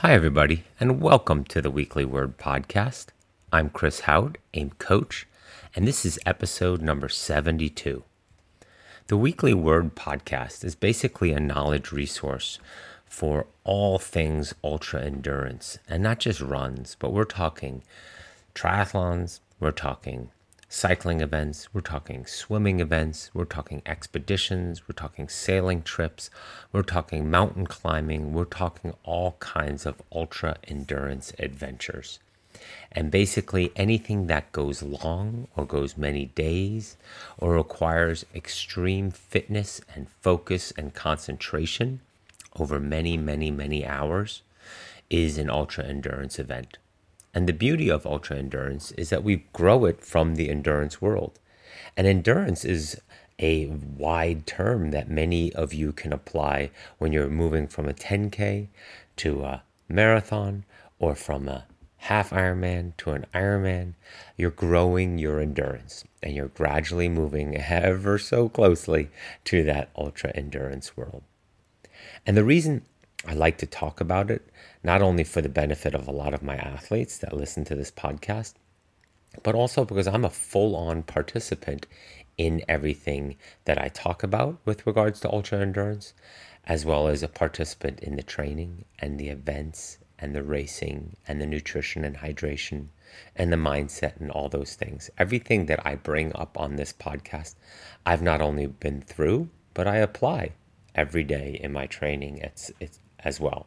Hi, everybody, and welcome to the Weekly Word Podcast. I'm Chris Howard, AIM Coach, and this is episode number 72. The Weekly Word Podcast is basically a knowledge resource for all things ultra endurance, and not just runs, but we're talking triathlons, we're talking cycling events, we're talking swimming events, we're talking expeditions, we're talking sailing trips, we're talking mountain climbing, we're talking all kinds of ultra endurance adventures. And basically, anything that goes long or goes many days or requires extreme fitness and focus and concentration over many, many, many hours is an ultra endurance event. And the beauty of ultra endurance is that we grow it from the endurance world. And endurance is a wide term that many of you can apply when you're moving from a 10K to a marathon or from a half Ironman to an Ironman. You're growing your endurance and you're gradually moving ever so closely to that ultra endurance world. And the reason I like to talk about it, not only for the benefit of a lot of my athletes that listen to this podcast, but also because I'm a full on participant in everything that I talk about with regards to ultra endurance, as well as a participant in the training and the events and the racing and the nutrition and hydration and the mindset and all those things. Everything that I bring up on this podcast, I've not only been through, but I apply every day in my training. It's as well,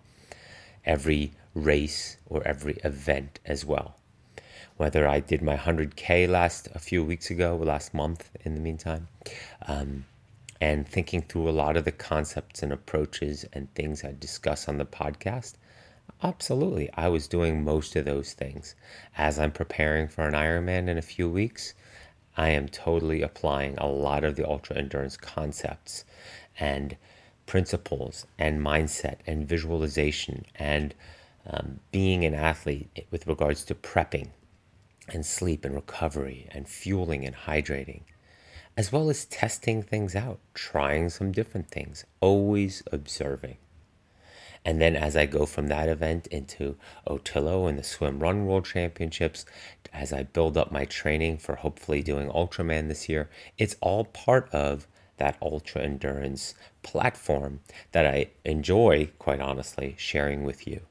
every race or every event as well. Whether I did my 100K last a few weeks ago, last month in the meantime, um, and thinking through a lot of the concepts and approaches and things I discuss on the podcast, absolutely, I was doing most of those things. As I'm preparing for an Ironman in a few weeks, I am totally applying a lot of the ultra endurance concepts and principles and mindset and visualization and um, being an athlete with regards to prepping and sleep and recovery and fueling and hydrating, as well as testing things out, trying some different things, always observing. And then as I go from that event into Otillo and the Swim Run World Championships, as I build up my training for hopefully doing Ultraman this year, it's all part of that ultra endurance platform that I enjoy, quite honestly, sharing with you.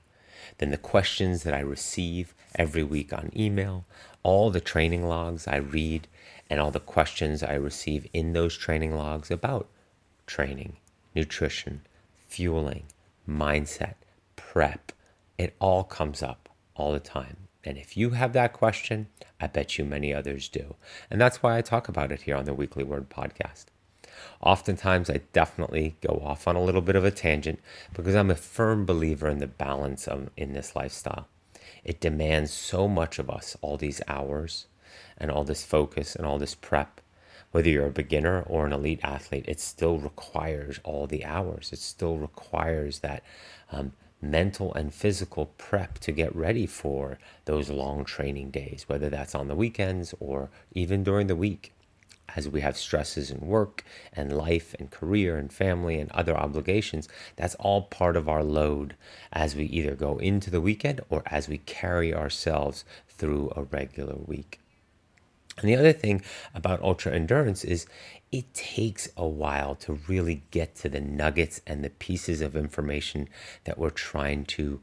Then the questions that I receive every week on email, all the training logs I read, and all the questions I receive in those training logs about training, nutrition, fueling, mindset, prep. It all comes up all the time. And if you have that question, I bet you many others do. And that's why I talk about it here on the Weekly Word podcast. Oftentimes, I definitely go off on a little bit of a tangent because I'm a firm believer in the balance of, in this lifestyle. It demands so much of us, all these hours and all this focus and all this prep. Whether you're a beginner or an elite athlete, it still requires all the hours. It still requires that um, mental and physical prep to get ready for those long training days, whether that's on the weekends or even during the week as we have stresses in work and life and career and family and other obligations, that's all part of our load as we either go into the weekend or as we carry ourselves through a regular week. And the other thing about ultra endurance is it takes a while to really get to the nuggets and the pieces of information that we're trying to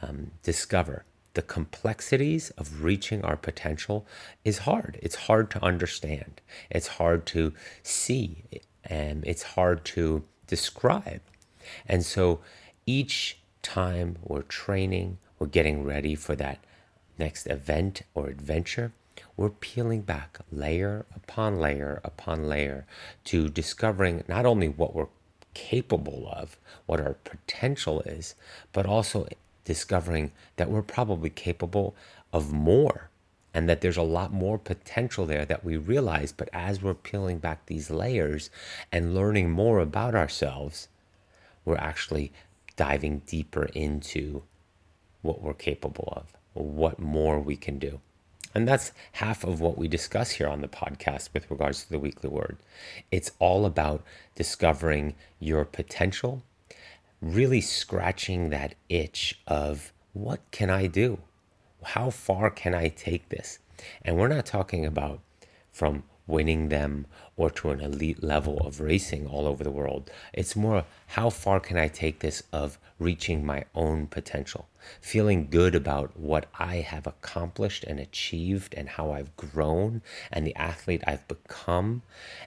um, discover the complexities of reaching our potential is hard. It's hard to understand. It's hard to see and it's hard to describe. And so each time we're training, we're getting ready for that next event or adventure, we're peeling back layer upon layer upon layer to discovering not only what we're capable of, what our potential is, but also discovering that we're probably capable of more and that there's a lot more potential there that we realize. But as we're peeling back these layers and learning more about ourselves, we're actually diving deeper into what we're capable of, what more we can do. And that's half of what we discuss here on the podcast with regards to the weekly word. It's all about discovering your potential really scratching that itch of what can I do? How far can I take this? And we're not talking about from winning them or to an elite level of racing all over the world. It's more how far can I take this of reaching my own potential, feeling good about what I have accomplished and achieved and how I've grown and the athlete I've become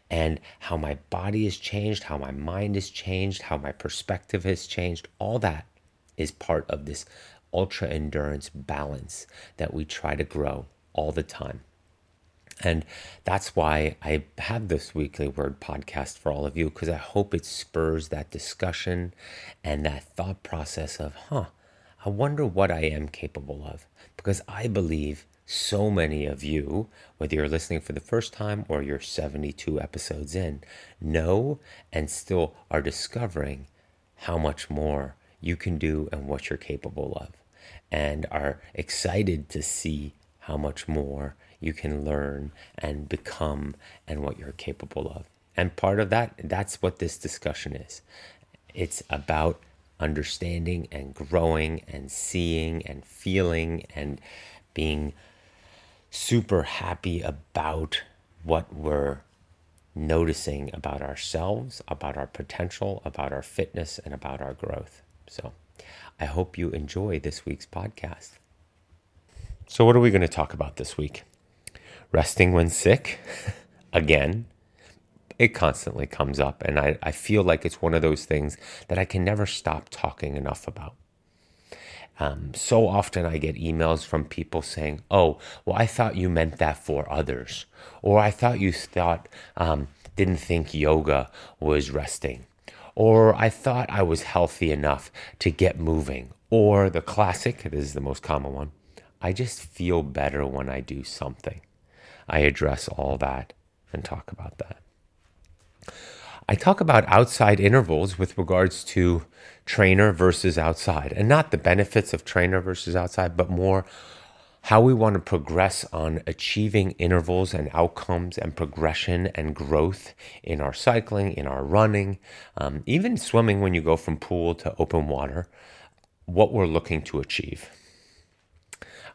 and how my body has changed, how my mind has changed, how my perspective has changed. All that is part of this ultra endurance balance that we try to grow all the time. And that's why I have this weekly word podcast for all of you, because I hope it spurs that discussion and that thought process of, huh, I wonder what I am capable of. Because I believe so many of you, whether you're listening for the first time or you're 72 episodes in, know and still are discovering how much more you can do and what you're capable of, and are excited to see how much more you can learn and become and what you're capable of. And part of that, that's what this discussion is. It's about understanding and growing and seeing and feeling and being super happy about what we're noticing about ourselves, about our potential, about our fitness, and about our growth. So I hope you enjoy this week's podcast. So, what are we going to talk about this week? Resting when sick, again. It constantly comes up, and I, I feel like it's one of those things that I can never stop talking enough about. Um, so often I get emails from people saying, Oh, well, I thought you meant that for others. Or I thought you thought, um, didn't think yoga was resting. Or I thought I was healthy enough to get moving. Or the classic, this is the most common one, I just feel better when I do something. I address all that and talk about that. I talk about outside intervals with regards to trainer versus outside, and not the benefits of trainer versus outside, but more how we want to progress on achieving intervals and outcomes and progression and growth in our cycling, in our running, um, even swimming when you go from pool to open water, what we're looking to achieve.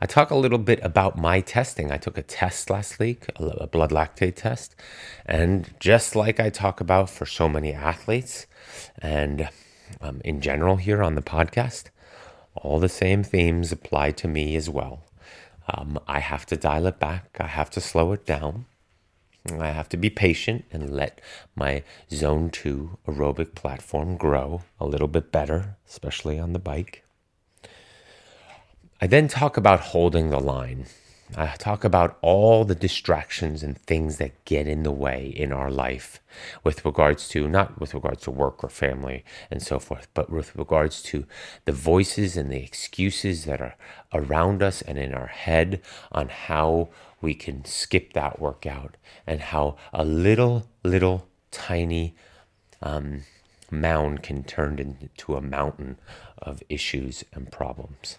I talk a little bit about my testing. I took a test last week, a blood lactate test. And just like I talk about for so many athletes and um, in general here on the podcast, all the same themes apply to me as well. Um, I have to dial it back, I have to slow it down. I have to be patient and let my zone two aerobic platform grow a little bit better, especially on the bike. I then talk about holding the line. I talk about all the distractions and things that get in the way in our life with regards to, not with regards to work or family and so forth, but with regards to the voices and the excuses that are around us and in our head on how we can skip that workout and how a little, little tiny um, mound can turn into a mountain of issues and problems.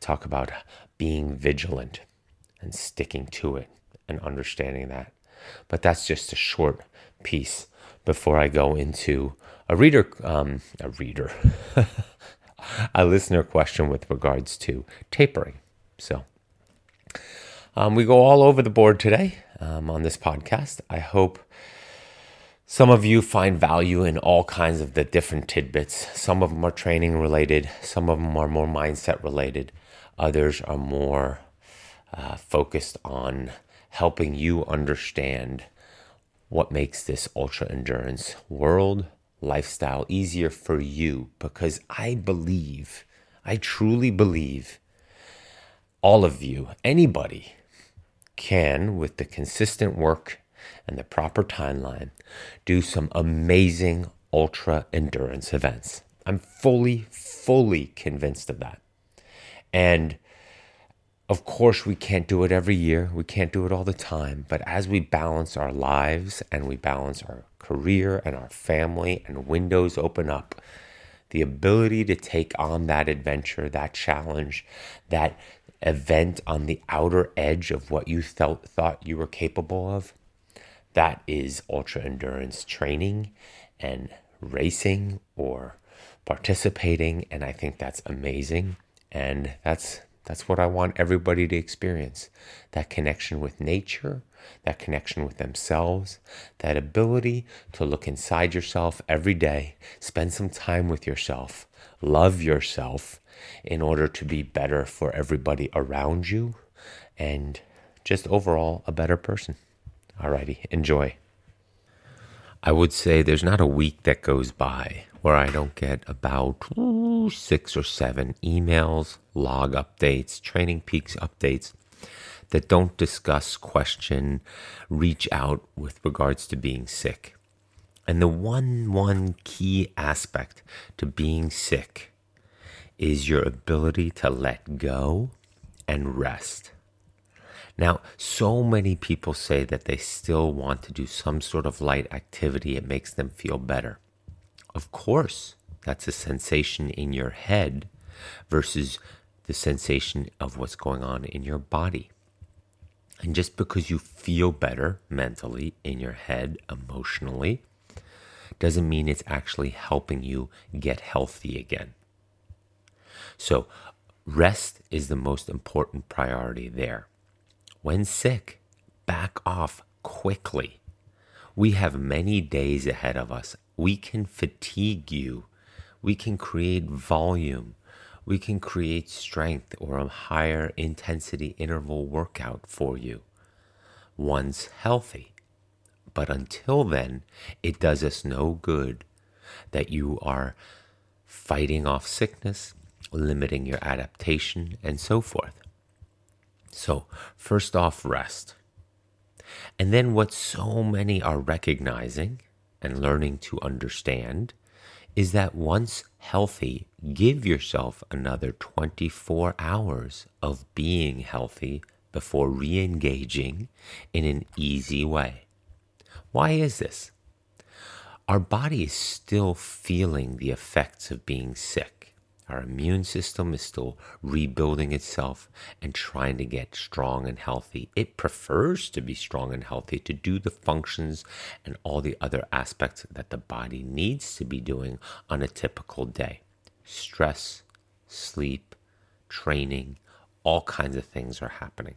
Talk about being vigilant and sticking to it and understanding that. But that's just a short piece before I go into a reader, um, a reader, a listener question with regards to tapering. So um, we go all over the board today um, on this podcast. I hope some of you find value in all kinds of the different tidbits. Some of them are training related, some of them are more mindset related. Others are more uh, focused on helping you understand what makes this ultra endurance world lifestyle easier for you because I believe, I truly believe, all of you, anybody, can, with the consistent work and the proper timeline, do some amazing ultra endurance events. I'm fully, fully convinced of that. And of course, we can't do it every year. We can't do it all the time. But as we balance our lives and we balance our career and our family and windows open up, the ability to take on that adventure, that challenge, that event on the outer edge of what you felt, thought you were capable of, that is ultra endurance training and racing or participating. And I think that's amazing And that's that's what I want everybody to experience. That connection with nature, that connection with themselves, that ability to look inside yourself every day, spend some time with yourself, love yourself in order to be better for everybody around you and just overall a better person. Alrighty, enjoy. I would say there's not a week that goes by where I don't get about ooh, six or seven emails, log updates, training peaks updates that don't discuss, question, reach out with regards to being sick. And the one one key aspect to being sick is your ability to let go and rest. Now, so many people say that they still want to do some sort of light activity. It makes them feel better. Of course, that's a sensation in your head versus the sensation of what's going on in your body. And just because you feel better mentally, in your head, emotionally, doesn't mean it's actually helping you get healthy again. So, rest is the most important priority there. When sick, back off quickly. We have many days ahead of us. We can fatigue you. We can create volume. We can create strength or a higher intensity interval workout for you once healthy. But until then, it does us no good that you are fighting off sickness, limiting your adaptation, and so forth. So, first off, rest. And then, what so many are recognizing and learning to understand is that once healthy, give yourself another 24 hours of being healthy before re engaging in an easy way. Why is this? Our body is still feeling the effects of being sick. Our immune system is still rebuilding itself and trying to get strong and healthy. It prefers to be strong and healthy to do the functions and all the other aspects that the body needs to be doing on a typical day stress, sleep, training, all kinds of things are happening.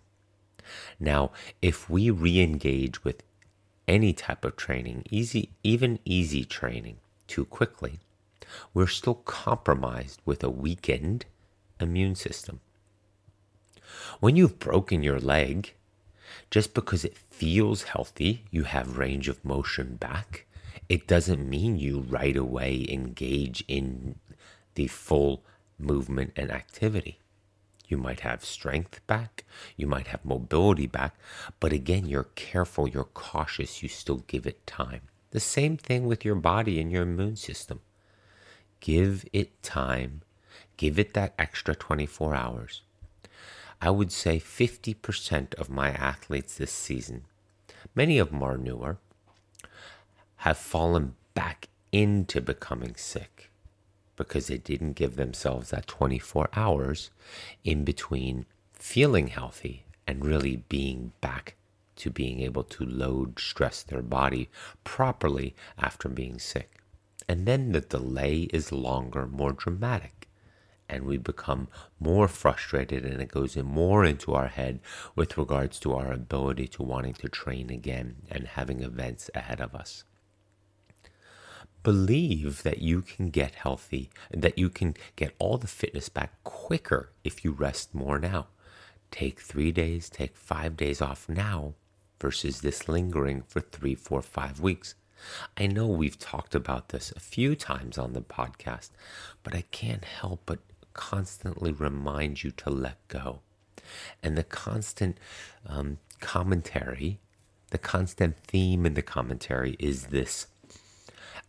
Now, if we re engage with any type of training, easy, even easy training, too quickly, we're still compromised with a weakened immune system. When you've broken your leg, just because it feels healthy, you have range of motion back, it doesn't mean you right away engage in the full movement and activity. You might have strength back, you might have mobility back, but again, you're careful, you're cautious, you still give it time. The same thing with your body and your immune system. Give it time. Give it that extra 24 hours. I would say 50% of my athletes this season, many of them are newer, have fallen back into becoming sick because they didn't give themselves that 24 hours in between feeling healthy and really being back to being able to load stress their body properly after being sick. And then the delay is longer, more dramatic. And we become more frustrated, and it goes in more into our head with regards to our ability to wanting to train again and having events ahead of us. Believe that you can get healthy, that you can get all the fitness back quicker if you rest more now. Take three days, take five days off now versus this lingering for three, four, five weeks. I know we've talked about this a few times on the podcast, but I can't help but constantly remind you to let go. And the constant um, commentary, the constant theme in the commentary is this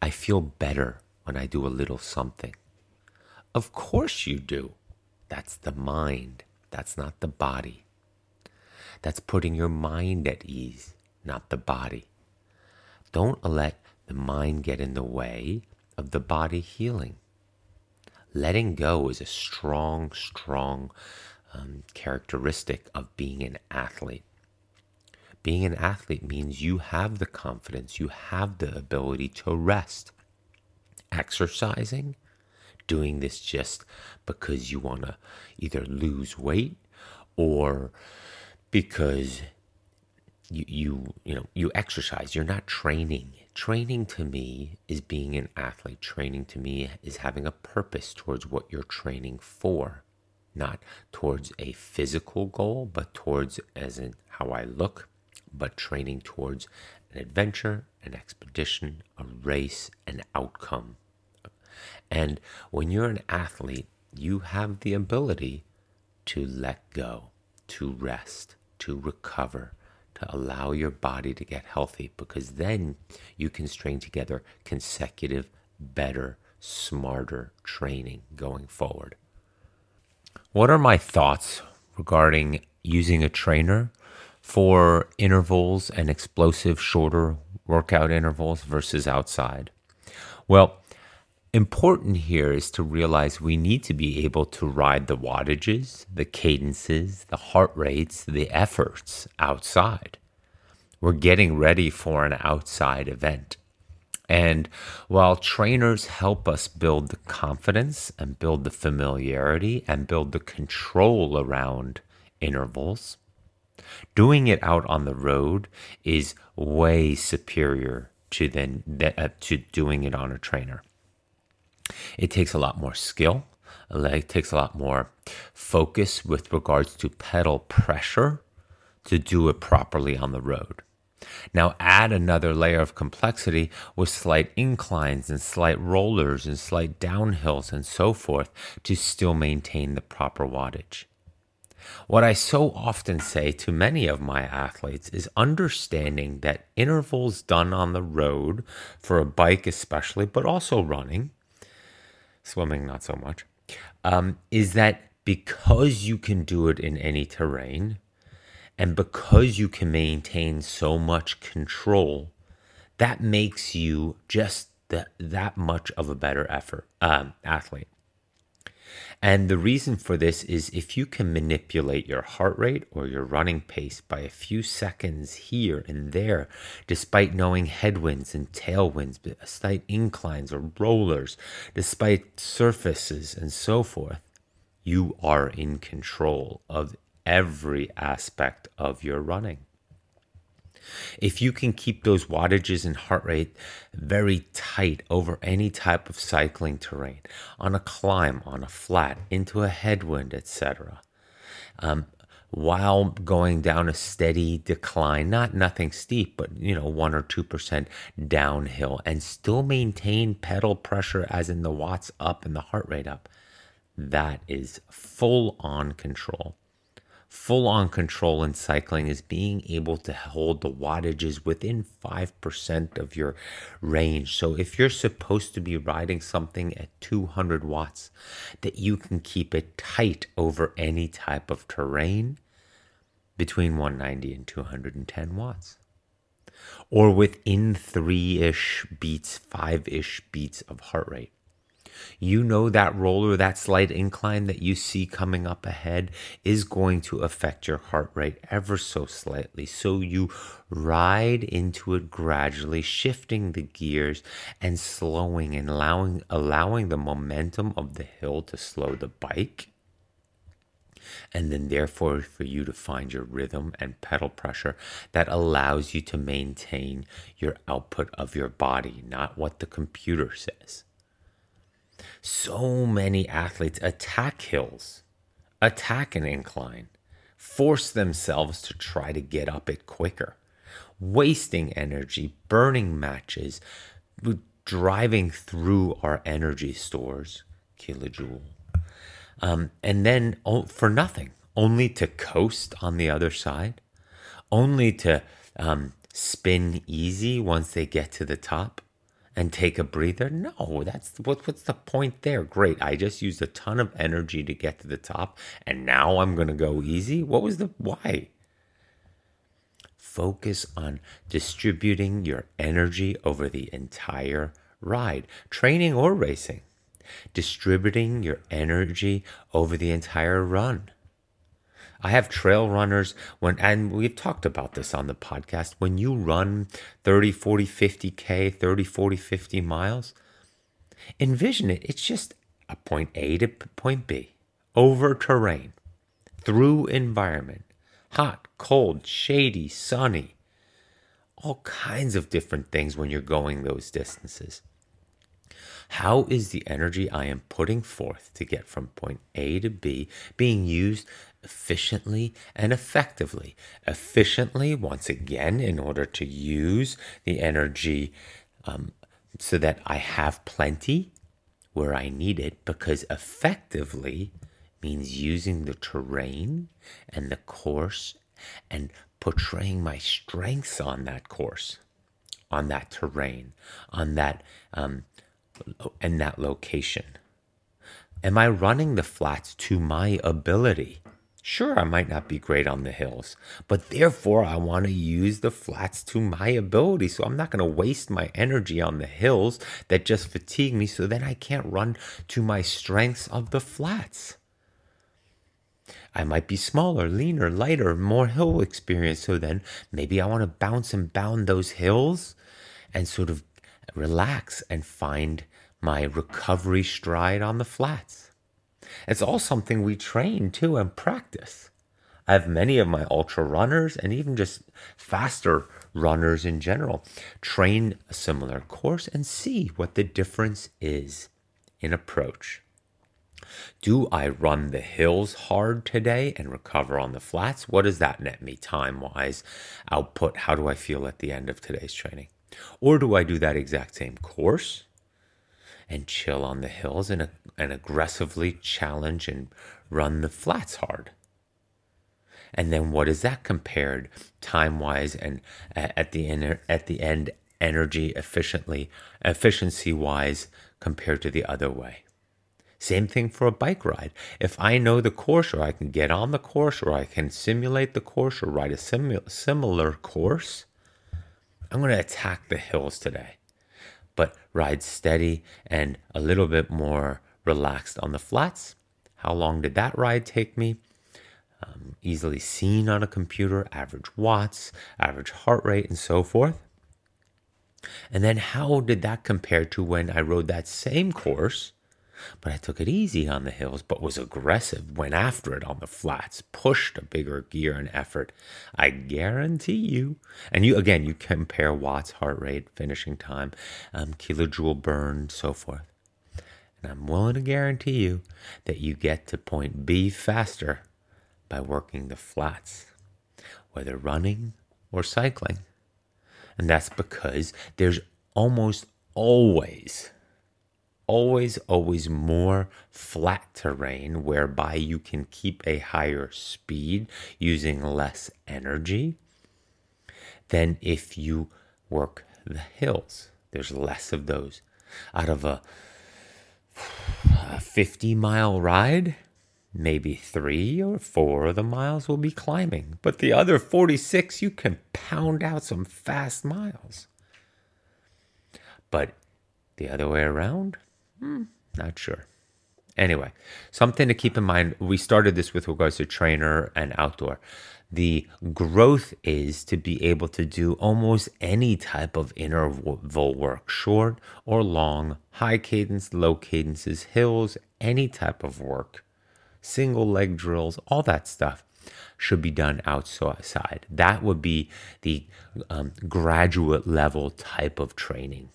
I feel better when I do a little something. Of course you do. That's the mind, that's not the body. That's putting your mind at ease, not the body. Don't let the mind get in the way of the body healing. Letting go is a strong, strong um, characteristic of being an athlete. Being an athlete means you have the confidence, you have the ability to rest. Exercising, doing this just because you want to either lose weight or because you, you you know you exercise. You're not training. Training to me is being an athlete. Training to me is having a purpose towards what you're training for not towards a physical goal but towards as in how i look but training towards an adventure an expedition a race an outcome. And when you're an athlete you have the ability to let go to rest to recover allow your body to get healthy because then you can string together consecutive, better, smarter training going forward. What are my thoughts regarding using a trainer for intervals and explosive shorter workout intervals versus outside? Well, important here is to realize we need to be able to ride the wattages, the cadences, the heart rates, the efforts outside. We're getting ready for an outside event. And while trainers help us build the confidence and build the familiarity and build the control around intervals, doing it out on the road is way superior to than uh, to doing it on a trainer. It takes a lot more skill. It takes a lot more focus with regards to pedal pressure to do it properly on the road. Now add another layer of complexity with slight inclines and slight rollers and slight downhills and so forth to still maintain the proper wattage. What I so often say to many of my athletes is understanding that intervals done on the road, for a bike especially, but also running, swimming not so much, um, is that because you can do it in any terrain, and because you can maintain so much control, that makes you just that, that much of a better effort um, athlete. And the reason for this is if you can manipulate your heart rate or your running pace by a few seconds here and there, despite knowing headwinds and tailwinds, despite inclines or rollers, despite surfaces and so forth, you are in control of every aspect of your running. If you can keep those wattages and heart rate very tight over any type of cycling terrain, on a climb, on a flat, into a headwind, etc., um, while going down a steady decline, not nothing steep, but you know, one or two percent downhill, and still maintain pedal pressure as in the watts up and the heart rate up, that is full on control full on control in cycling is being able to hold the wattages within 5% of your range. So if you're supposed to be riding something at 200 watts, that you can keep it tight over any type of terrain between 190 and 210 watts. Or within three ish beats, five ish beats of heart rate. You know that roller, that slight incline that you see coming up ahead is going to affect your heart rate ever so slightly. So you ride into it gradually, shifting the gears and slowing and allowing allowing the momentum of the hill to slow the bike and then therefore for you to find your rhythm and pedal pressure that allows you to maintain your output of your body, not what the computer says. So many athletes attack hills, attack an incline, force themselves to try to get up it quicker, wasting energy, burning matches, driving through our energy stores, kilojoule, um, and then oh, for nothing, only to coast on the other side, only to um, spin easy once they get to the top and take a breather? No, that's what, what's the point there? Great, I just used a ton of energy to get to the top, and now I'm to go easy. What was the why? Focus on distributing your energy over the entire ride, training or racing. Distributing your energy over the entire run. I have trail runners when, and we've talked about this on the podcast. When you run 30, 40, 50K, 30, 40, 50 miles, envision it. It's just a point A to point B, over terrain, through environment, hot, cold, shady, sunny, all kinds of different things when you're going those distances. How is the energy I am putting forth to get from point A to B being used efficiently and effectively? Efficiently, once again, in order to use the energy um, so that I have plenty where I need it, because effectively means using the terrain and the course and portraying my strengths on that course, on that terrain, on that um, and that location. Am I running the flats to my ability? Sure, I might not be great on the hills, but therefore I want to use the flats to my ability. So I'm not going to waste my energy on the hills that just fatigue me so then I can't run to my strengths of the flats. I might be smaller, leaner, lighter, more hill experience. So then maybe I want to bounce and bound those hills and sort of relax and find my recovery stride on the flats. It's all something we train too and practice. I have many of my ultra runners and even just faster runners in general train a similar course and see what the difference is in approach. Do I run the hills hard today and recover on the flats? What does that net me time wise? Output, how do I feel at the end of today's training? Or do I do that exact same course and chill on the hills and, and aggressively challenge and run the flats hard? And then what is that compared time wise and at the end, at the end energy efficiently efficiency wise compared to the other way? Same thing for a bike ride. If I know the course, or I can get on the course, or I can simulate the course, or ride a simu- similar course, I'm going to attack the hills today, but ride steady and a little bit more relaxed on the flats. How long did that ride take me? Um, easily seen on a computer, average watts, average heart rate, and so forth. And then how did that compare to when I rode that same course but I took it easy on the hills, but was aggressive, went after it on the flats, pushed a bigger gear and effort. I guarantee you, and you again, you compare watts, heart rate, finishing time, um, kilojoule burn, so forth. And I'm willing to guarantee you that you get to point B faster by working the flats, whether running or cycling. And that's because there's almost always always, always more flat terrain whereby you can keep a higher speed using less energy than if you work the hills. There's less of those. Out of a, a 50 mile ride, maybe three or four of the miles will be climbing, but the other 46, you can pound out some fast miles. But the other way around, Hmm, not sure. Anyway, something to keep in mind. We started this with regards to trainer and outdoor. The growth is to be able to do almost any type of interval work, short or long, high cadence, low cadences, hills, any type of work, single leg drills, all that stuff should be done outside. That would be the um, graduate level type of training.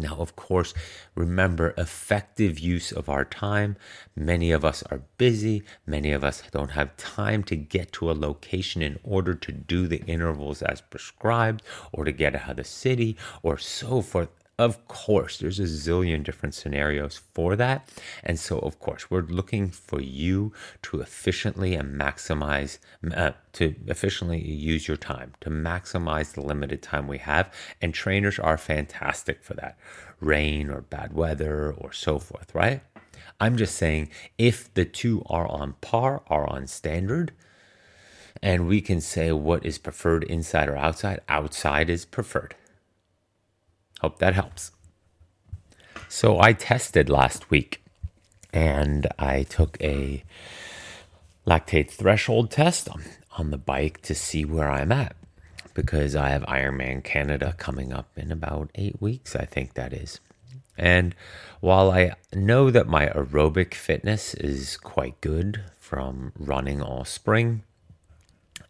Now, of course, remember effective use of our time. Many of us are busy. Many of us don't have time to get to a location in order to do the intervals as prescribed or to get out of the city or so forth. Of course, there's a zillion different scenarios for that. And so, of course, we're looking for you to efficiently and maximize, uh, to efficiently use your time, to maximize the limited time we have. And trainers are fantastic for that rain or bad weather or so forth, right? I'm just saying if the two are on par, are on standard, and we can say what is preferred inside or outside, outside is preferred. Hope that helps. So I tested last week and I took a lactate threshold test on, on the bike to see where I'm at because I have Ironman Canada coming up in about eight weeks, I think that is. And while I know that my aerobic fitness is quite good from running all spring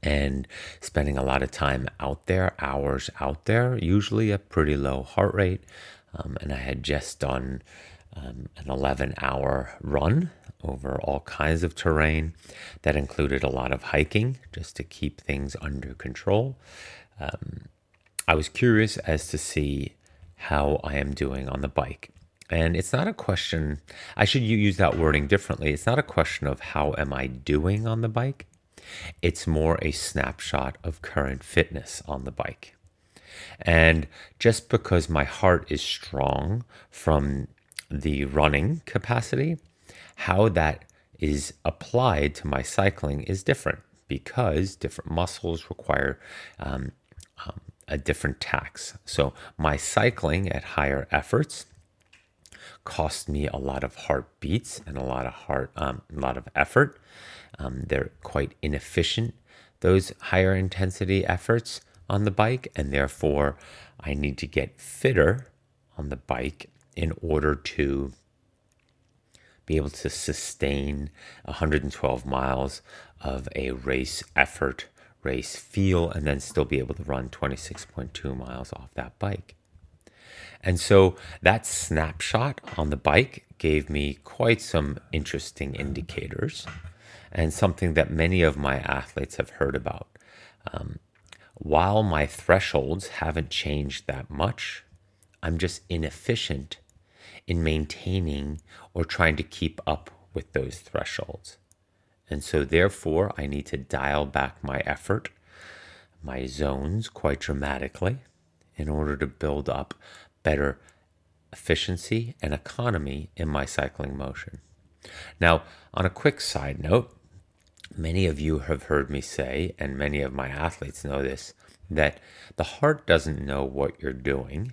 and spending a lot of time out there, hours out there, usually a pretty low heart rate, um, and I had just done um, an 11 hour run over all kinds of terrain that included a lot of hiking just to keep things under control. Um, I was curious as to see how I am doing on the bike. And it's not a question, I should use that wording differently. It's not a question of how am I doing on the bike. It's more a snapshot of current fitness on the bike. And just because my heart is strong from the running capacity, how that is applied to my cycling is different because different muscles require um, um, a different tax. So my cycling at higher efforts cost me a lot of heartbeats and a lot of heart, um, a lot of effort. Um, they're quite inefficient. Those higher intensity efforts on the bike, and therefore I need to get fitter on the bike in order to be able to sustain 112 miles of a race effort, race feel, and then still be able to run 26.2 miles off that bike. And so that snapshot on the bike gave me quite some interesting indicators and something that many of my athletes have heard about. Um, while my thresholds haven't changed that much, I'm just inefficient in maintaining or trying to keep up with those thresholds. And so, therefore, I need to dial back my effort, my zones quite dramatically in order to build up better efficiency and economy in my cycling motion. Now, on a quick side note, many of you have heard me say, and many of my athletes know this, that the heart doesn't know what you're doing.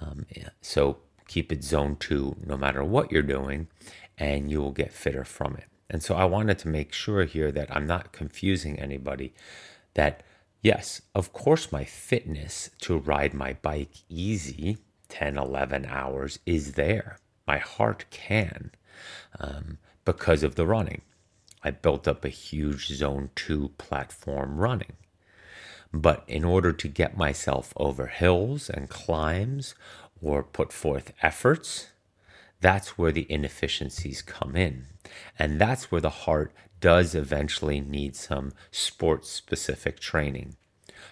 Um, so keep it zone two no matter what you're doing, and you will get fitter from it. And so I wanted to make sure here that I'm not confusing anybody that, yes, of course, my fitness to ride my bike easy 10, 11 hours is there. My heart can um, because of the running. I built up a huge zone two platform running. But in order to get myself over hills and climbs or put forth efforts, that's where the inefficiencies come in. And that's where the heart does eventually need some sports specific training.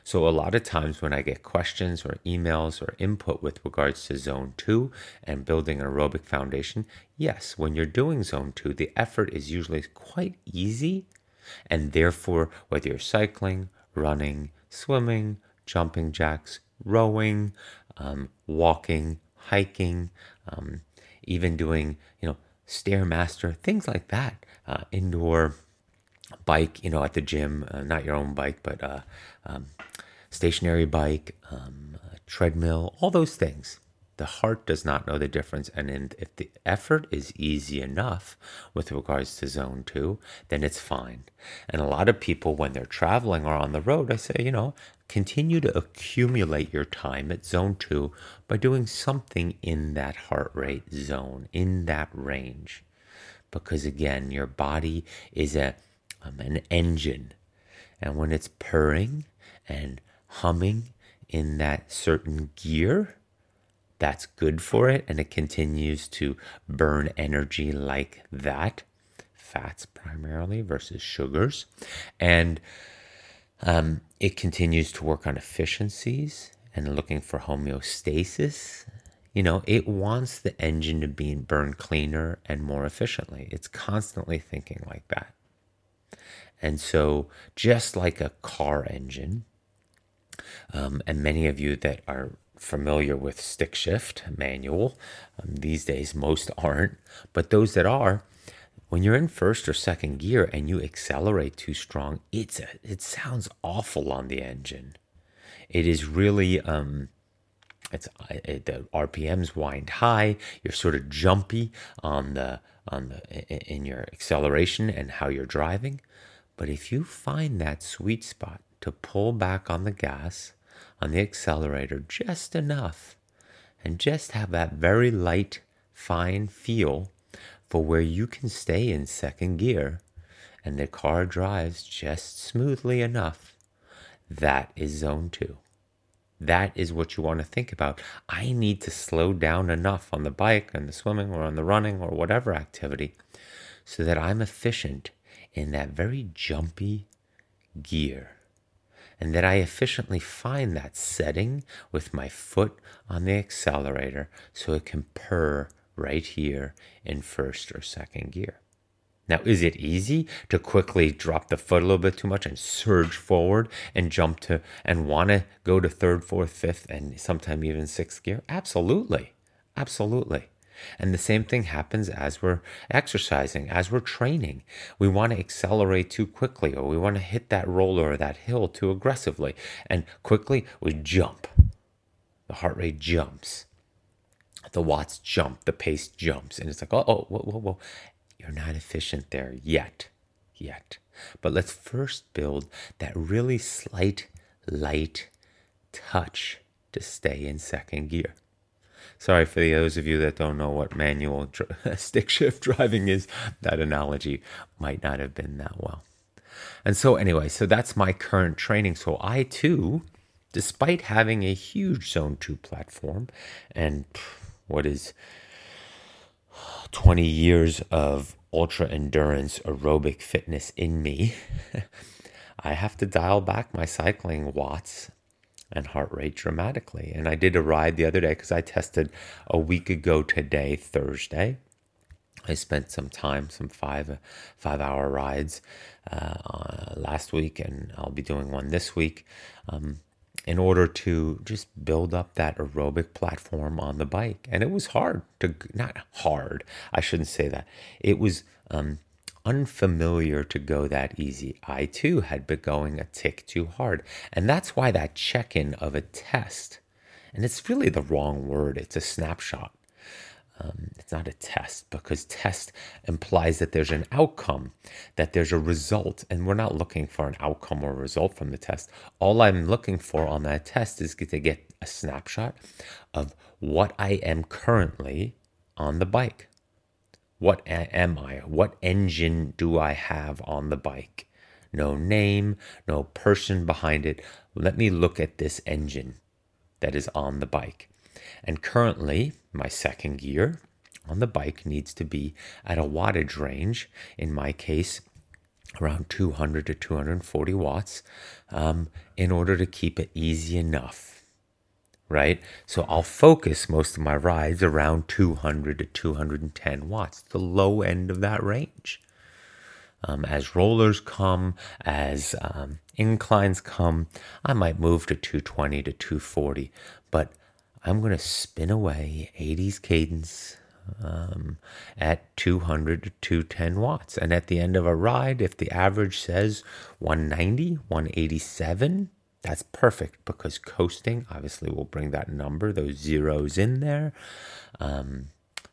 So, a lot of times when I get questions or emails or input with regards to zone two and building an aerobic foundation, yes, when you're doing zone two, the effort is usually quite easy. And therefore, whether you're cycling, running, swimming, jumping jacks, rowing, um, walking, hiking, um, even doing, you know, stairmaster, things like that, uh, indoor bike, you know, at the gym, uh, not your own bike, but uh, um, stationary bike, um, treadmill, all those things. The heart does not know the difference. And in, if the effort is easy enough with regards to zone two, then it's fine. And a lot of people, when they're traveling or on the road, I say, you know, continue to accumulate your time at zone two by doing something in that heart rate zone, in that range. Because again, your body is a, um, an engine. And when it's purring and humming in that certain gear, that's good for it and it continues to burn energy like that fats primarily versus sugars. And um, it continues to work on efficiencies and looking for homeostasis. You know it wants the engine to be burned cleaner and more efficiently. It's constantly thinking like that and so just like a car engine um, and many of you that are familiar with stick shift manual. Um, these days, most aren't, but those that are, when you're in first or second gear and you accelerate too strong, it's a, it sounds awful on the engine. It is really um, it's it, the RPMs wind high. You're sort of jumpy on the Um, on the in your acceleration and how you're driving. But if you find that sweet spot to pull back on the gas on the accelerator just enough and just have that very light, fine feel for where you can stay in second gear and the car drives just smoothly enough, that is zone two. That is what you want to think about. I need to slow down enough on the bike and the swimming or on the running or whatever activity so that I'm efficient in that very jumpy gear and that I efficiently find that setting with my foot on the accelerator so it can purr right here in first or second gear. Now, is it easy to quickly drop the foot a little bit too much and surge forward and jump to and want to go to third, fourth, fifth, and sometime even sixth gear? Absolutely. Absolutely. And the same thing happens as we're exercising, as we're training. We want to accelerate too quickly, or we want to hit that roller or that hill too aggressively. And quickly we jump. The heart rate jumps. The watts jump, the pace jumps. And it's like, oh, oh whoa, whoa, whoa. You're not efficient there yet. Yet. But let's first build that really slight, light touch to stay in second gear. Sorry for those of you that don't know what manual stick shift driving is, that analogy might not have been that well. And so, anyway, so that's my current training. So, I too, despite having a huge Zone 2 platform and what is 20 years of ultra endurance aerobic fitness in me, I have to dial back my cycling watts and heart rate dramatically. And I did a ride the other day because I tested a week ago today, Thursday. I spent some time, some five five hour rides uh, last week, and I'll be doing one this week. Um, in order to just build up that aerobic platform on the bike. And it was hard to, not hard, I shouldn't say that. It was um, unfamiliar to go that easy. I too had been going a tick too hard. And that's why that check in of a test, and it's really the wrong word, it's a snapshot. Um, it's not a test because test implies that there's an outcome, that there's a result, and we're not looking for an outcome or result from the test. All I'm looking for on that test is to get a snapshot of what I am currently on the bike. What am I? What engine do I have on the bike? No name, no person behind it. Let me look at this engine that is on the bike. And currently, my second gear on the bike needs to be at a wattage range, in my case, around 200 to 240 watts, um, in order to keep it easy enough. Right? So I'll focus most of my rides around 200 to 210 watts, the low end of that range. Um, as rollers come, as um, inclines come, I might move to 220 to 240, but I'm going to spin away 80s cadence um, at 200 to 210 watts. And at the end of a ride, if the average says 190, 187, that's perfect because coasting obviously will bring that number, those zeros in there. Um,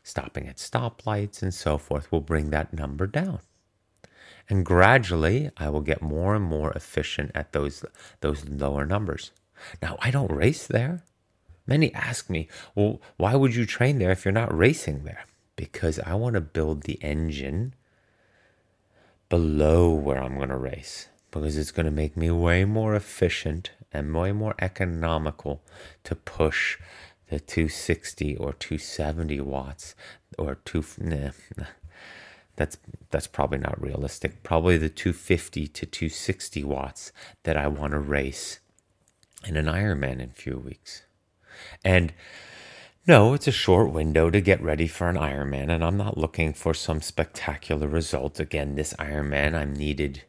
stopping at stoplights and so forth will bring that number down. And gradually, I will get more and more efficient at those, those lower numbers. Now, I don't race there. Many ask me, well, why would you train there if you're not racing there? Because I want to build the engine below where I'm going to race because it's going to make me way more efficient and way more economical to push the 260 or 270 watts or two nah, that's that's probably not realistic. Probably the 250 to 260 watts that I want to race in an Ironman in a few weeks and no, it's a short window to get ready for an Ironman, and I'm not looking for some spectacular result. Again, this Ironman, I'm needed.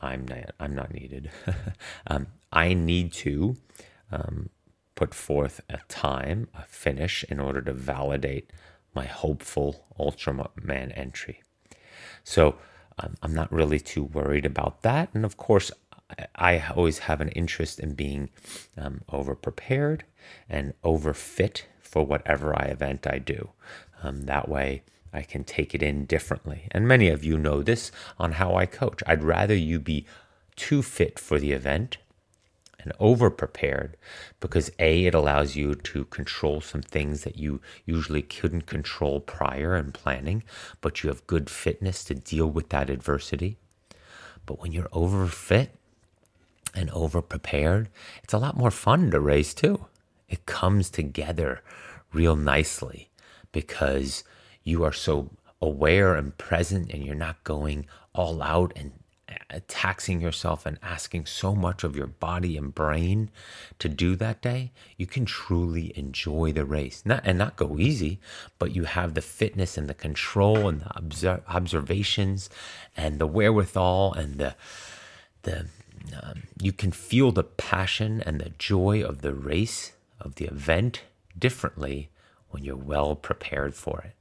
I'm not. I'm not needed. um, I need to um, put forth a time, a finish, in order to validate my hopeful Ultraman entry. So um, I'm not really too worried about that. And of course, I always have an interest in being um, over prepared and over fit for whatever I event I do. Um, that way, I can take it in differently. And many of you know this on how I coach. I'd rather you be too fit for the event and over prepared because A, it allows you to control some things that you usually couldn't control prior in planning, but you have good fitness to deal with that adversity. But when you're overfit and over prepared, it's a lot more fun to race too. It comes together real nicely because you are so aware and present and you're not going all out and taxing yourself and asking so much of your body and brain to do that day, you can truly enjoy the race. Not and not go easy, but you have the fitness and the control and the observ- observations and the wherewithal and the the um, you can feel the passion and the joy of the race of the event differently when you're well prepared for it.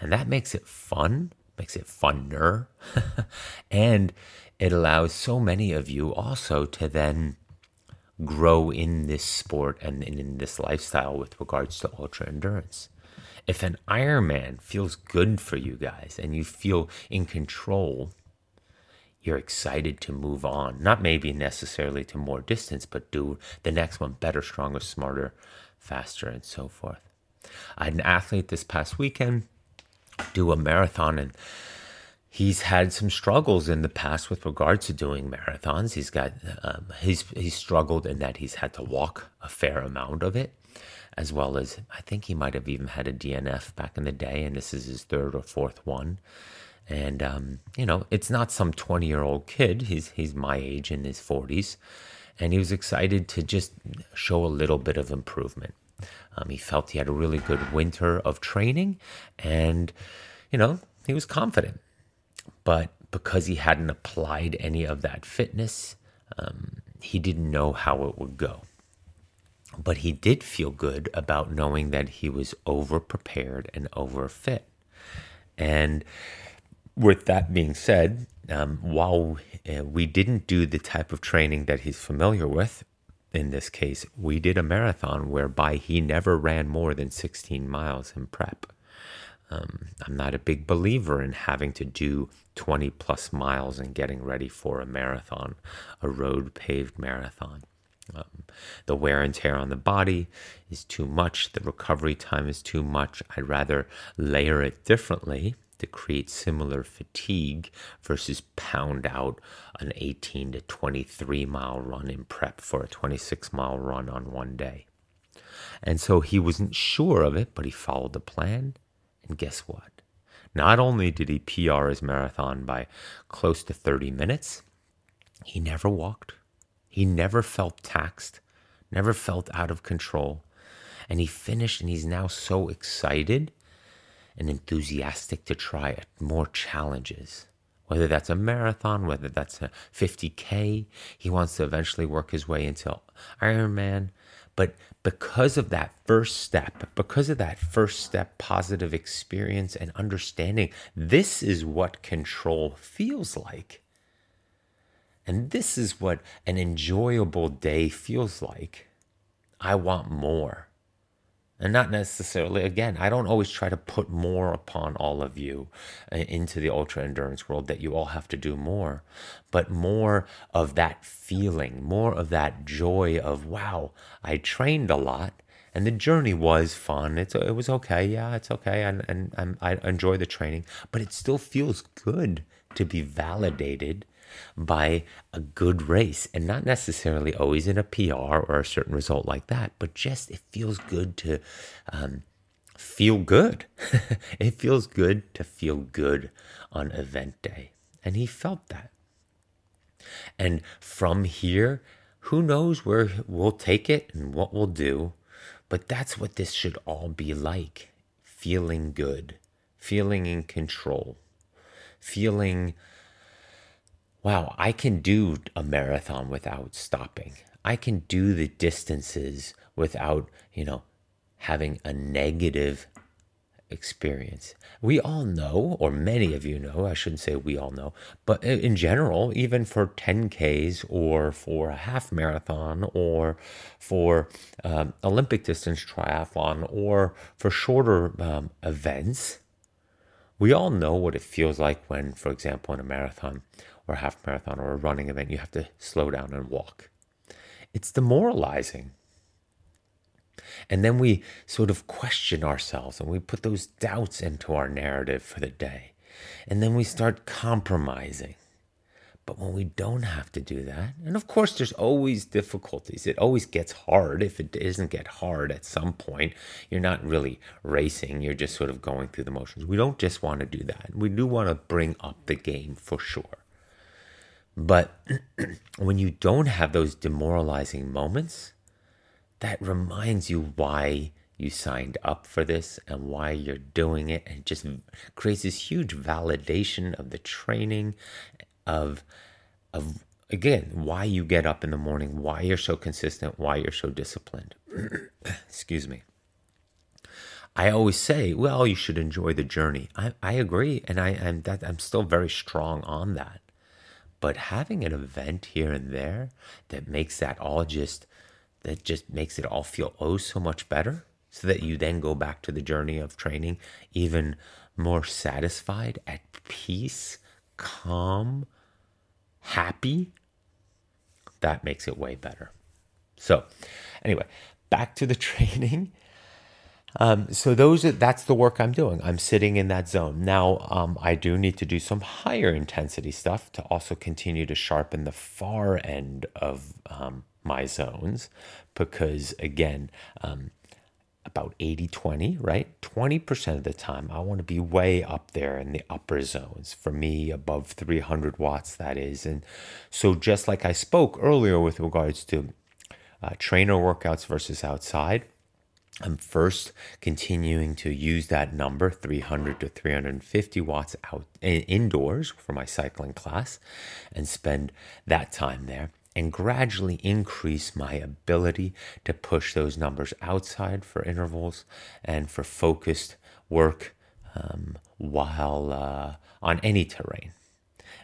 And that makes it fun, makes it funner. and it allows so many of you also to then grow in this sport and in this lifestyle with regards to ultra endurance. If an Ironman feels good for you guys and you feel in control, you're excited to move on. Not maybe necessarily to more distance, but do the next one better, stronger, smarter, faster, and so forth. I had an athlete this past weekend do a marathon and he's had some struggles in the past with regards to doing marathons. He's got um, he's he's struggled in that he's had to walk a fair amount of it, as well as I think he might have even had a DNF back in the day, and this is his third or fourth one. And um, you know, it's not some twenty year old kid. He's he's my age in his forties, and he was excited to just show a little bit of improvement. Um, he felt he had a really good winter of training, and you know, he was confident but because he hadn't applied any of that fitness, um, he didn't know how it would go. But he did feel good about knowing that he was over prepared and over fit. And with that being said, um, while uh, we didn't do the type of training that he's familiar with, in this case, we did a marathon whereby he never ran more than 16 miles in prep. Um, I'm not a big believer in having to do 20 plus miles and getting ready for a marathon, a road paved marathon. Um, the wear and tear on the body is too much. The recovery time is too much. I'd rather layer it differently to create similar fatigue versus pound out an 18 to 23 mile run in prep for a 26 mile run on one day. And so he wasn't sure of it, but he followed the plan. And guess what? Not only did he PR his marathon by close to 30 minutes, he never walked. He never felt taxed, never felt out of control. And he finished, and he's now so excited and enthusiastic to try more challenges. Whether that's a marathon, whether that's a 50K, he wants to eventually work his way into Ironman. But because of that first step, because of that first step positive experience and understanding, this is what control feels like. And this is what an enjoyable day feels like. I want more and not necessarily again i don't always try to put more upon all of you uh, into the ultra endurance world that you all have to do more but more of that feeling more of that joy of wow i trained a lot and the journey was fun. It's, it was okay. Yeah it's okay. And, and, and i enjoy the training. But it still feels good to be validated by a good race and not necessarily always in a PR or a certain result like that, but just it feels good to um, feel good. it feels good to feel good on event day. And he felt that. And from here, who knows where we'll take it and what we'll do. But that's what this should all be like feeling good, feeling in control, feeling wow, I can do a marathon without stopping. I can do the distances without, you know, having a negative experience. We all know, or many of you know, I shouldn't say we all know, but in general, even for 10Ks or for a half marathon or for um, Olympic distance triathlon or for shorter um, events, we all know what it feels like when, for example, in a marathon or a half marathon or a running event, you have to slow down and walk. it's demoralizing. And then we sort of question ourselves and we put those doubts into our narrative for the day. And then we start compromising. But when we don't have to do that, and of course, there's always difficulties. It always gets hard. If it doesn't get hard at some point, you're not really racing, you're just sort of going through the motions. We don't just want to do that. We do want to bring up the game for sure. But when you don't have those demoralizing moments, that reminds you why you signed up for this and why you're doing it and just creates this huge validation of the training of of again why you get up in the morning, why you're so consistent, why you're so disciplined. Excuse me. I always say, well, you should enjoy the journey. I, I agree, and I am that I'm still very strong on that. But having an event here and there that makes that all just that just makes it all feel oh so much better, so that you then go back to the journey of training even more satisfied, at peace, calm, happy, that makes it way better. So, anyway, back to the training. Um, so those are, that's the work I'm doing. I'm sitting in that zone now. Um, I do need to do some higher intensity stuff to also continue to sharpen the far end of um, my zones, because again, um, about 80 20, right? 20% of the time, I want to be way up there in the upper zones. For me, above 300 watts, that is. And so, just like I spoke earlier with regards to uh, trainer workouts versus outside, I'm first continuing to use that number 300 to 350 watts out indoors for my cycling class and spend that time there and gradually increase my ability to push those numbers outside for intervals and for focused work um, while uh, on any terrain.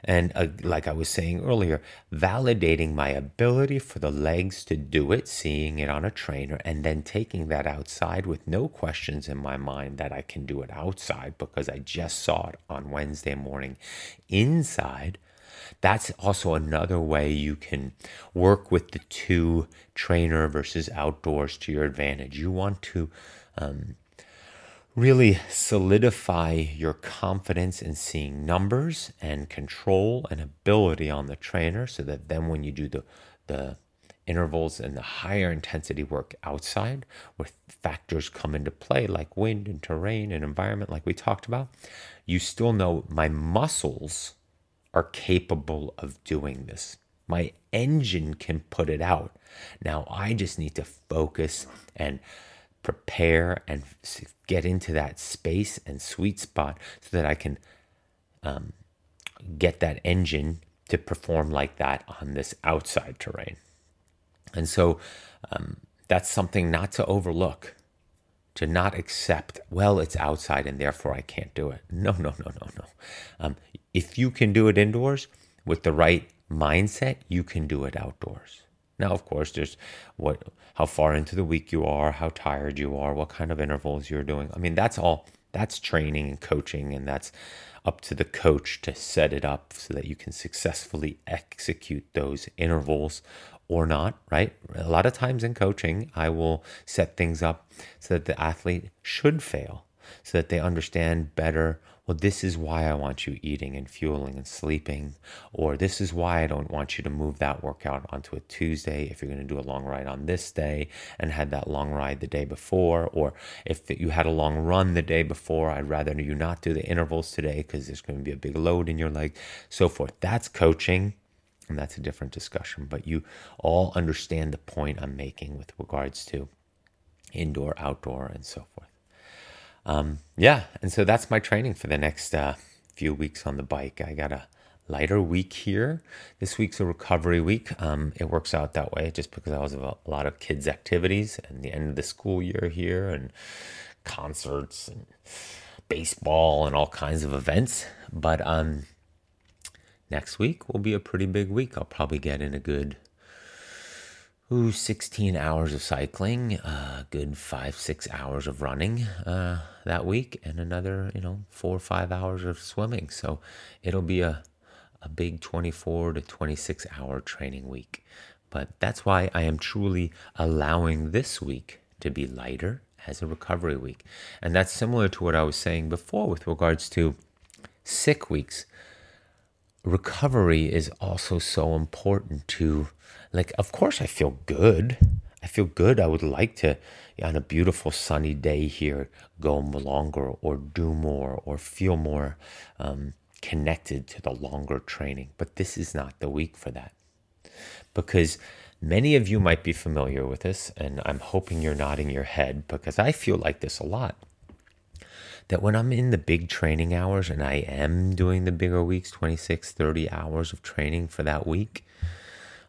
And uh, like I was saying earlier, validating my ability for the legs to do it, seeing it on a trainer, and then taking that outside with no questions in my mind that I can do it outside because I just saw it on Wednesday morning inside that's also another way you can work with the two trainer versus outdoors to your advantage. You want to um, really solidify your confidence in seeing numbers and control and ability on the trainer so that then when you do the, the intervals and the higher intensity work outside where factors come into play like wind and terrain and environment like we talked about you still know my muscles are capable of doing this. My engine can put it out. Now I just need to focus and prepare and get into that space and sweet spot so that I can um, get that engine to perform like that on this outside terrain. And so um, that's something not to overlook, to not accept, well, it's outside and therefore I can't do it. No, no, no, no, no. Um, if you can do it indoors with the right mindset, you can do it outdoors. Now, of course, there's what how far into the week you are, how tired you are, what kind of intervals you're doing. I mean, that's all that's training and coaching and that's up to the coach to set it up so that you can successfully execute those intervals or not, right? A lot of times in coaching, I will set things up so that the athlete should fail so that they understand better well, this is why I want you eating and fueling and sleeping, or this is why I don't want you to move that workout onto a Tuesday if you're going to do a long ride on this day and had that long ride the day before, or if you had a long run the day before, I'd rather you not do the intervals today because there's going to be a big load in your leg, so forth. That's coaching. And that's a different discussion, but you all understand the point I'm making with regards to indoor, outdoor, and so forth um, yeah, and so that's my training for the next uh, few weeks on the bike. I got a lighter week here. This week's a recovery week. Um, it works out that way just because I was a lot of kids' activities and the end of the school year here and concerts and baseball and all kinds of events. But um, next week will be a pretty big week. I'll probably get in a good ooh, 16 hours of cycling, a uh, good five, six hours of running uh, that week, and another, you know, four or five hours of swimming. So it'll be a, a big 24 to 26 hour training week But that's why I am truly allowing this week to be lighter as a recovery week. And that's similar to what I was saying before with regards to sick weeks. Recovery is also so important to, like, of course, I feel good. I feel good. I would like to, on a beautiful sunny day here, go longer or do more or feel more um, connected to the longer training. But this is not the week for that. Because many of you might be familiar with this, and I'm hoping you're nodding your head because I feel like this a lot. That when I'm in the big training hours and I am doing the bigger weeks, 26, 30 hours of training for that week,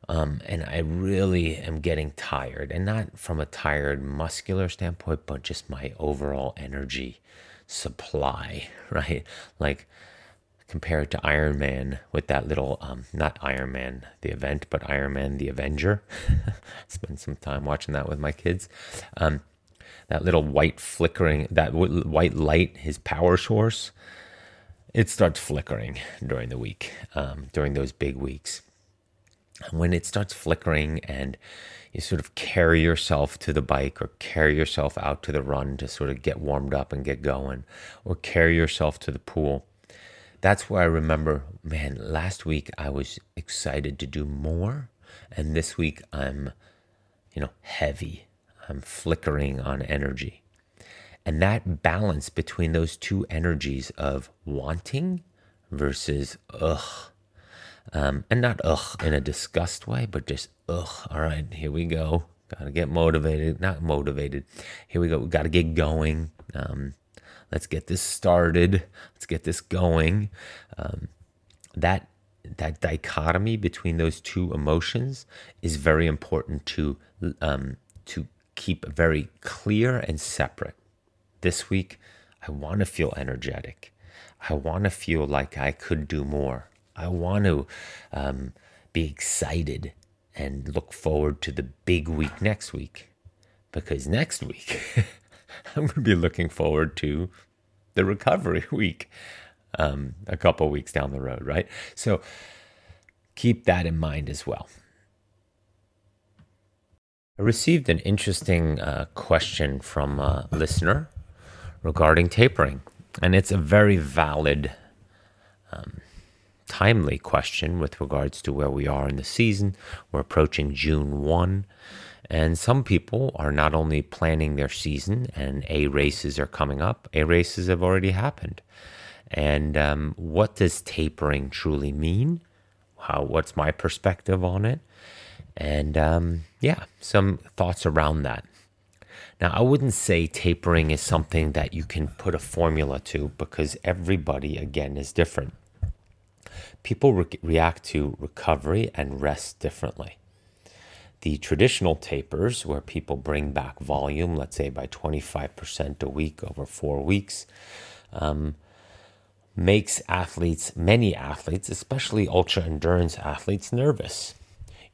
um, and I really am getting tired, and not from a tired muscular standpoint, but just my overall energy supply, right? Like compared to Iron Man with that little, um, not Iron Man the event, but Iron Man the Avenger. Spend some time watching that with my kids. Um, that little white flickering, that w- white light, his power source, it starts flickering during the week, um, during those big weeks. And when it starts flickering and you sort of carry yourself to the bike or carry yourself out to the run to sort of get warmed up and get going or carry yourself to the pool that's where i remember man last week i was excited to do more and this week i'm you know heavy i'm flickering on energy and that balance between those two energies of wanting versus ugh um, and not ugh in a disgust way, but just ugh. All right, here we go. Got to get motivated. Not motivated. Here we go. We got to get going. Um, let's get this started. Let's get this going. Um, that that dichotomy between those two emotions is very important to um, to keep very clear and separate. This week, I want to feel energetic. I want to feel like I could do more. I want to um, be excited and look forward to the big week next week because next week I'm going to be looking forward to the recovery week um, a couple weeks down the road, right? So keep that in mind as well. I received an interesting uh, question from a listener regarding tapering, and it's a very valid um, timely question with regards to where we are in the season. We're approaching June 1. And some people are not only planning their season and A races are coming up, A races have already happened. And um, what does tapering truly mean? How, what's my perspective on it? And um, yeah, some thoughts around that. Now, I wouldn't say tapering is something that you can put a formula to because everybody, again, is different people re- react to recovery and rest differently. The traditional tapers, where people bring back volume, let's say by 25% a week over four weeks, um, makes athletes, many athletes, especially ultra endurance athletes, nervous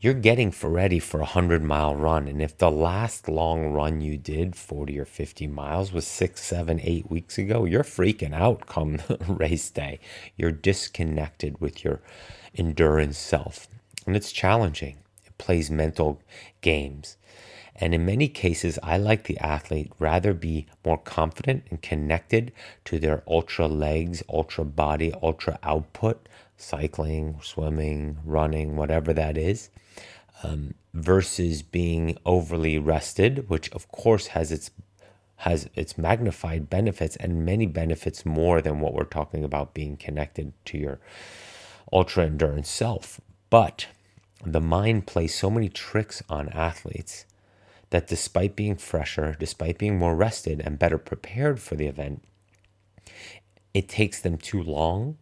you're getting ready for a 100 mile run. And if the last long run you did, 40 or 50 miles, was six, seven, eight weeks ago, you're freaking out come race day. You're disconnected with your endurance self. And it's challenging. It plays mental games. And in many cases, I like the athlete rather be more confident and connected to their ultra legs, ultra body, ultra output, cycling, swimming, running, whatever that is, um, versus being overly rested, which of course has its has its magnified benefits and many benefits more than what we're talking about being connected to your ultra endurance self. But the mind plays so many tricks on athletes that despite being fresher, despite being more rested and better prepared for the event, it takes them too long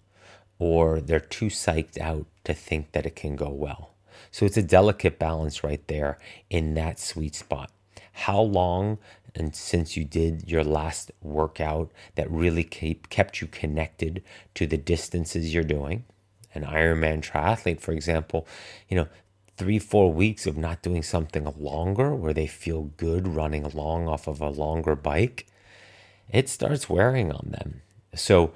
or they're too psyched out to think that it can go well. So it's a delicate balance right there in that sweet spot. How long and since you did your last workout that really keep, kept you connected to the distances you're doing? An Ironman triathlete, for example, you know, three, four weeks of not doing something longer where they feel good running along off of a longer bike, it starts wearing on them. So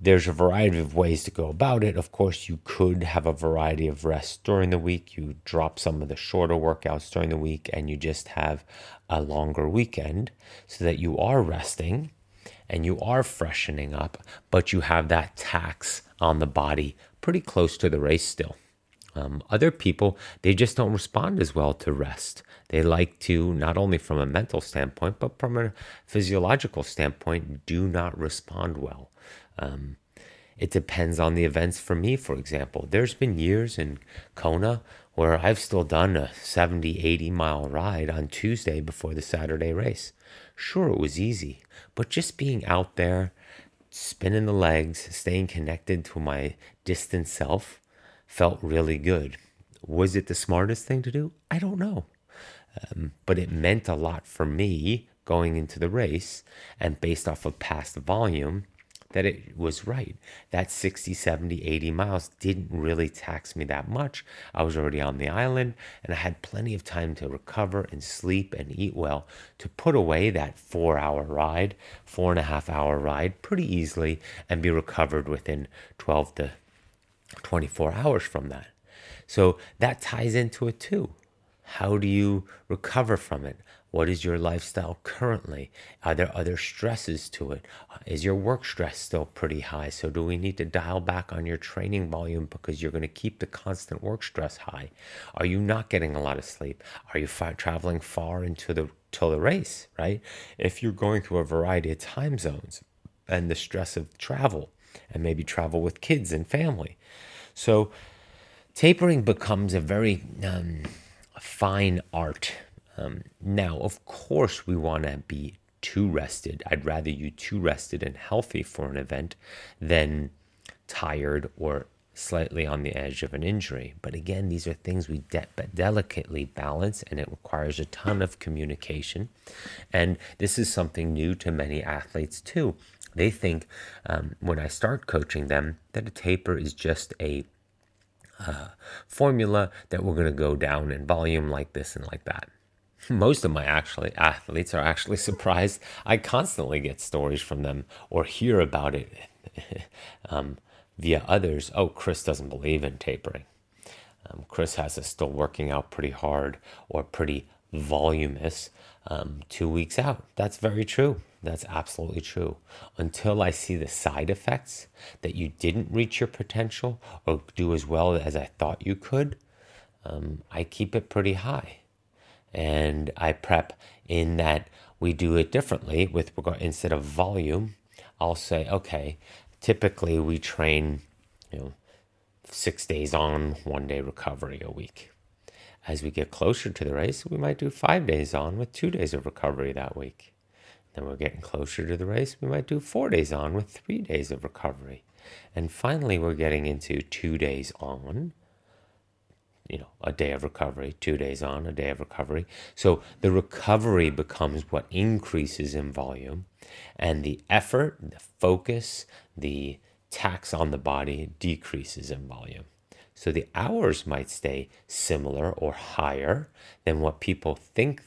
there's a variety of ways to go about it. Of course, you could have a variety of rest during the week. You drop some of the shorter workouts during the week and you just have a longer weekend so that you are resting and you are freshening up, but you have that tax on the body pretty close to the race still. Um, other people, they just don't respond as well to rest. They like to, not only from a mental standpoint, but from a physiological standpoint, do not respond well. Um, it depends on the events for me, for example. There's been years in Kona where I've still done a 70, 80 mile ride on Tuesday before the Saturday race. Sure, it was easy, but just being out there, spinning the legs, staying connected to my distant self felt really good. Was it the smartest thing to do? I don't know. Um, but it meant a lot for me going into the race and based off of past volume that it was right. That 60, 70, 80 miles didn't really tax me that much. I was already on the island and I had plenty of time to recover and sleep and eat well to put away that four hour ride, four and a half hour ride pretty easily and be recovered within 12 to 24 hours from that. So that ties into it too. How do you recover from it? What is your lifestyle currently? Are there other stresses to it? Is your work stress still pretty high? So, do we need to dial back on your training volume because you're going to keep the constant work stress high? Are you not getting a lot of sleep? Are you traveling far into the till the race? Right? If you're going through a variety of time zones and the stress of travel, and maybe travel with kids and family, so tapering becomes a very um, fine art um, now, of course, we want to be too rested. I'd rather you too rested and healthy for an event than tired or slightly on the edge of an injury. But again, these are things we de- delicately balance, and it requires a ton of communication. And this is something new to many athletes too. They think um, when I start coaching them that a taper is just a uh, formula that we're going to go down in volume like this and like that most of my actually athletes are actually surprised. I constantly get stories from them or hear about it um, via others. Oh, Chris doesn't believe in tapering. Um, Chris has us still working out pretty hard or pretty voluminous um, two weeks out. That's very true. That's absolutely true. Until I see the side effects that you didn't reach your potential or do as well as I thought you could, um, I keep it pretty high and I prep in that we do it differently with regard instead of volume. I'll say, okay, typically we train, you know, six days on, one day recovery a week. As we get closer to the race, we might do five days on with two days of recovery that week. Then we're getting closer to the race, we might do four days on with three days of recovery. And finally, we're getting into two days on you know, a day of recovery, two days on, a day of recovery. So the recovery becomes what increases in volume, and the effort, the focus, the tax on the body decreases in volume. So the hours might stay similar or higher than what people think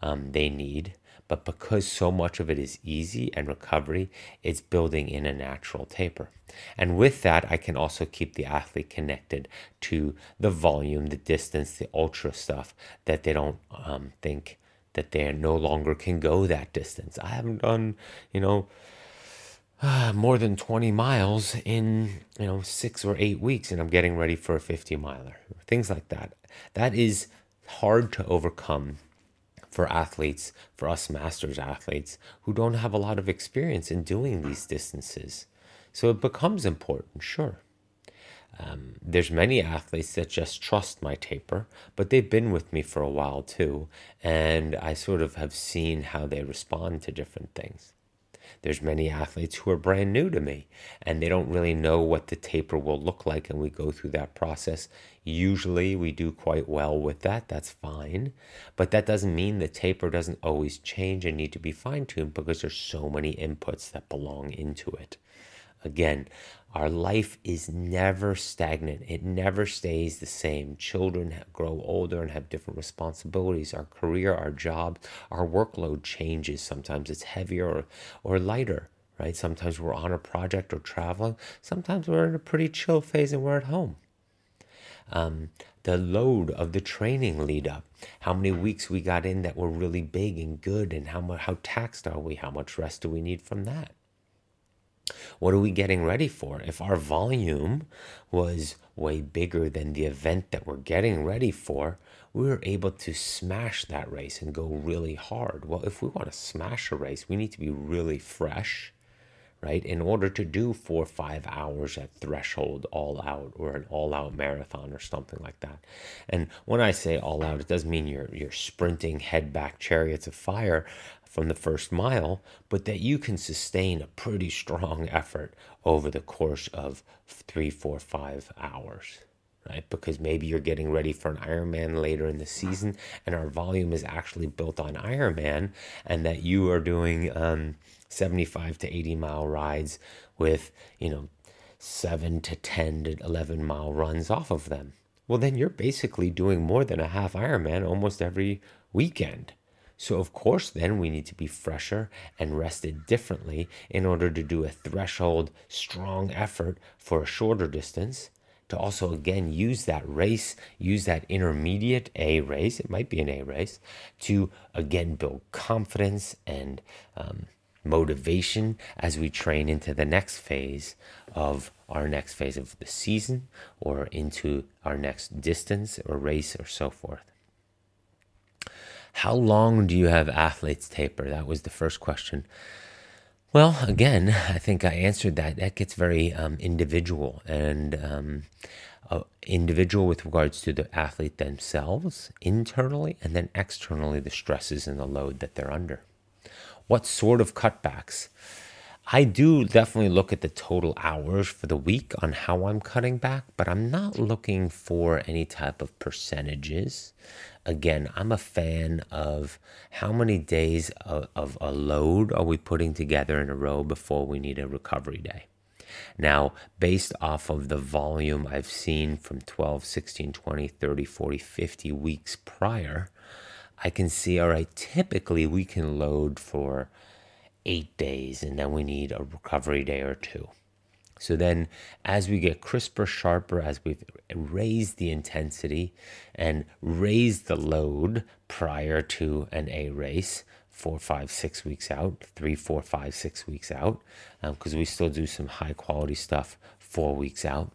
um, they need, but because so much of it is easy and recovery, it's building in a natural taper. And with that, I can also keep the athlete connected to the volume, the distance, the ultra stuff that they don't um, think that they no longer can go that distance. I haven't done, you know, uh, more than 20 miles in, you know, six or eight weeks, and I'm getting ready for a 50 miler. Things like that. That is hard to overcome for athletes, for us masters athletes who don't have a lot of experience in doing these distances. So it becomes important, sure. Um, there's many athletes that just trust my taper, but they've been with me for a while too, and I sort of have seen how they respond to different things. There's many athletes who are brand new to me and they don't really know what the taper will look like and we go through that process. Usually we do quite well with that. That's fine. But that doesn't mean the taper doesn't always change and need to be fine tuned because there's so many inputs that belong into it. Again, our life is never stagnant. It never stays the same. Children grow older and have different responsibilities. Our career, our job, our workload changes. Sometimes it's heavier or, or lighter, right? Sometimes we're on a project or traveling. Sometimes we're in a pretty chill phase and we're at home. Um, the load of the training lead up, how many weeks we got in that were really big and good, and how much, how taxed are we? How much rest do we need from that? What are we getting ready for? If our volume was way bigger than the event that we're getting ready for, we were able to smash that race and go really hard. Well, if we want to smash a race, we need to be really fresh right? In order to do four or five hours at threshold all out or an all out marathon or something like that. And when I say all out, it doesn't mean you're you're sprinting head back chariots of fire from the first mile, but that you can sustain a pretty strong effort over the course of three, four, five hours. Right? Because maybe you're getting ready for an Ironman later in the season, and our volume is actually built on Ironman, and that you are doing um, 75 to 80 mile rides with, you know, 7 to 10 to 11 mile runs off of them. Well, then you're basically doing more than a half Ironman almost every weekend. So, of course, then we need to be fresher and rested differently in order to do a threshold strong effort for a shorter distance. To also, again, use that race, use that intermediate A race, it might be an A race, to again build confidence and um, motivation as we train into the next phase of our next phase of the season or into our next distance or race or so forth. How long do you have athletes taper? That was the first question. Well, again, I think I answered that. That gets very um, individual and um, uh, individual with regards to the athlete themselves internally and then externally the stresses and the load that they're under what sort of cutbacks. I do definitely look at the total hours for the week on how I'm cutting back, but I'm not looking for any type of percentages. Again, I'm a fan of how many days of, of a load are we putting together in a row before we need a recovery day. Now, based off of the volume I've seen from 12, 16, 20, 30, 40, 50 weeks prior, I can see, all right, typically we can load for eight days and then we need a recovery day or two. So then, as we get crisper, sharper, as we've raised the intensity and raised the load prior to an A race, four, five, six weeks out, three, four, five, six weeks out, because um, we still do some high quality stuff four weeks out.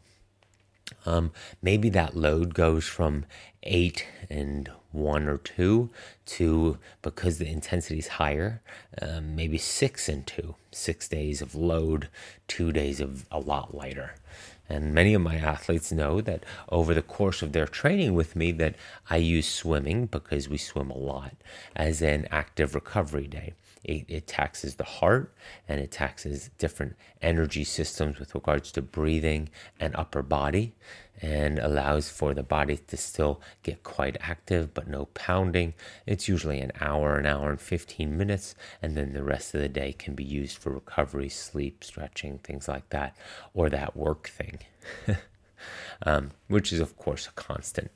Um, maybe that load goes from eight and one or two to because the intensity is higher, um, maybe six and two, six days of load, two days of a lot lighter. And many of my athletes know that over the course of their training with me that I use swimming because we swim a lot as an active recovery day. It, it, taxes the heart and it taxes different energy systems with regards to breathing and upper body and allows for the body to still get quite active but no pounding. It's usually an hour, an hour and 15 minutes, and then the rest of the day can be used for recovery, sleep, stretching, things like that, or that work thing, um, which is, of course, a constant.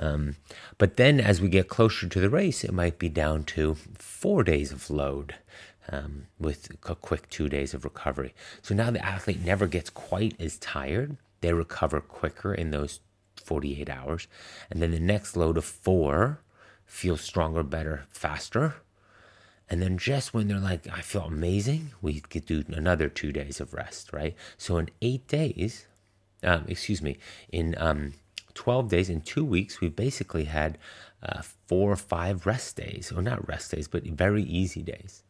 Um, but then as we get closer to the race, it might be down to four days of load. Um, with a quick two days of recovery. So now the athlete never gets quite as tired, they recover quicker in those 48 hours. And then the next load of four feels stronger, better, faster. And then just when they're like, I feel amazing, we could do another two days of rest, right? So in eight days, um, excuse me, in um, 12 days, in two weeks, we basically had uh, four or five rest days, or not rest days, but very easy days.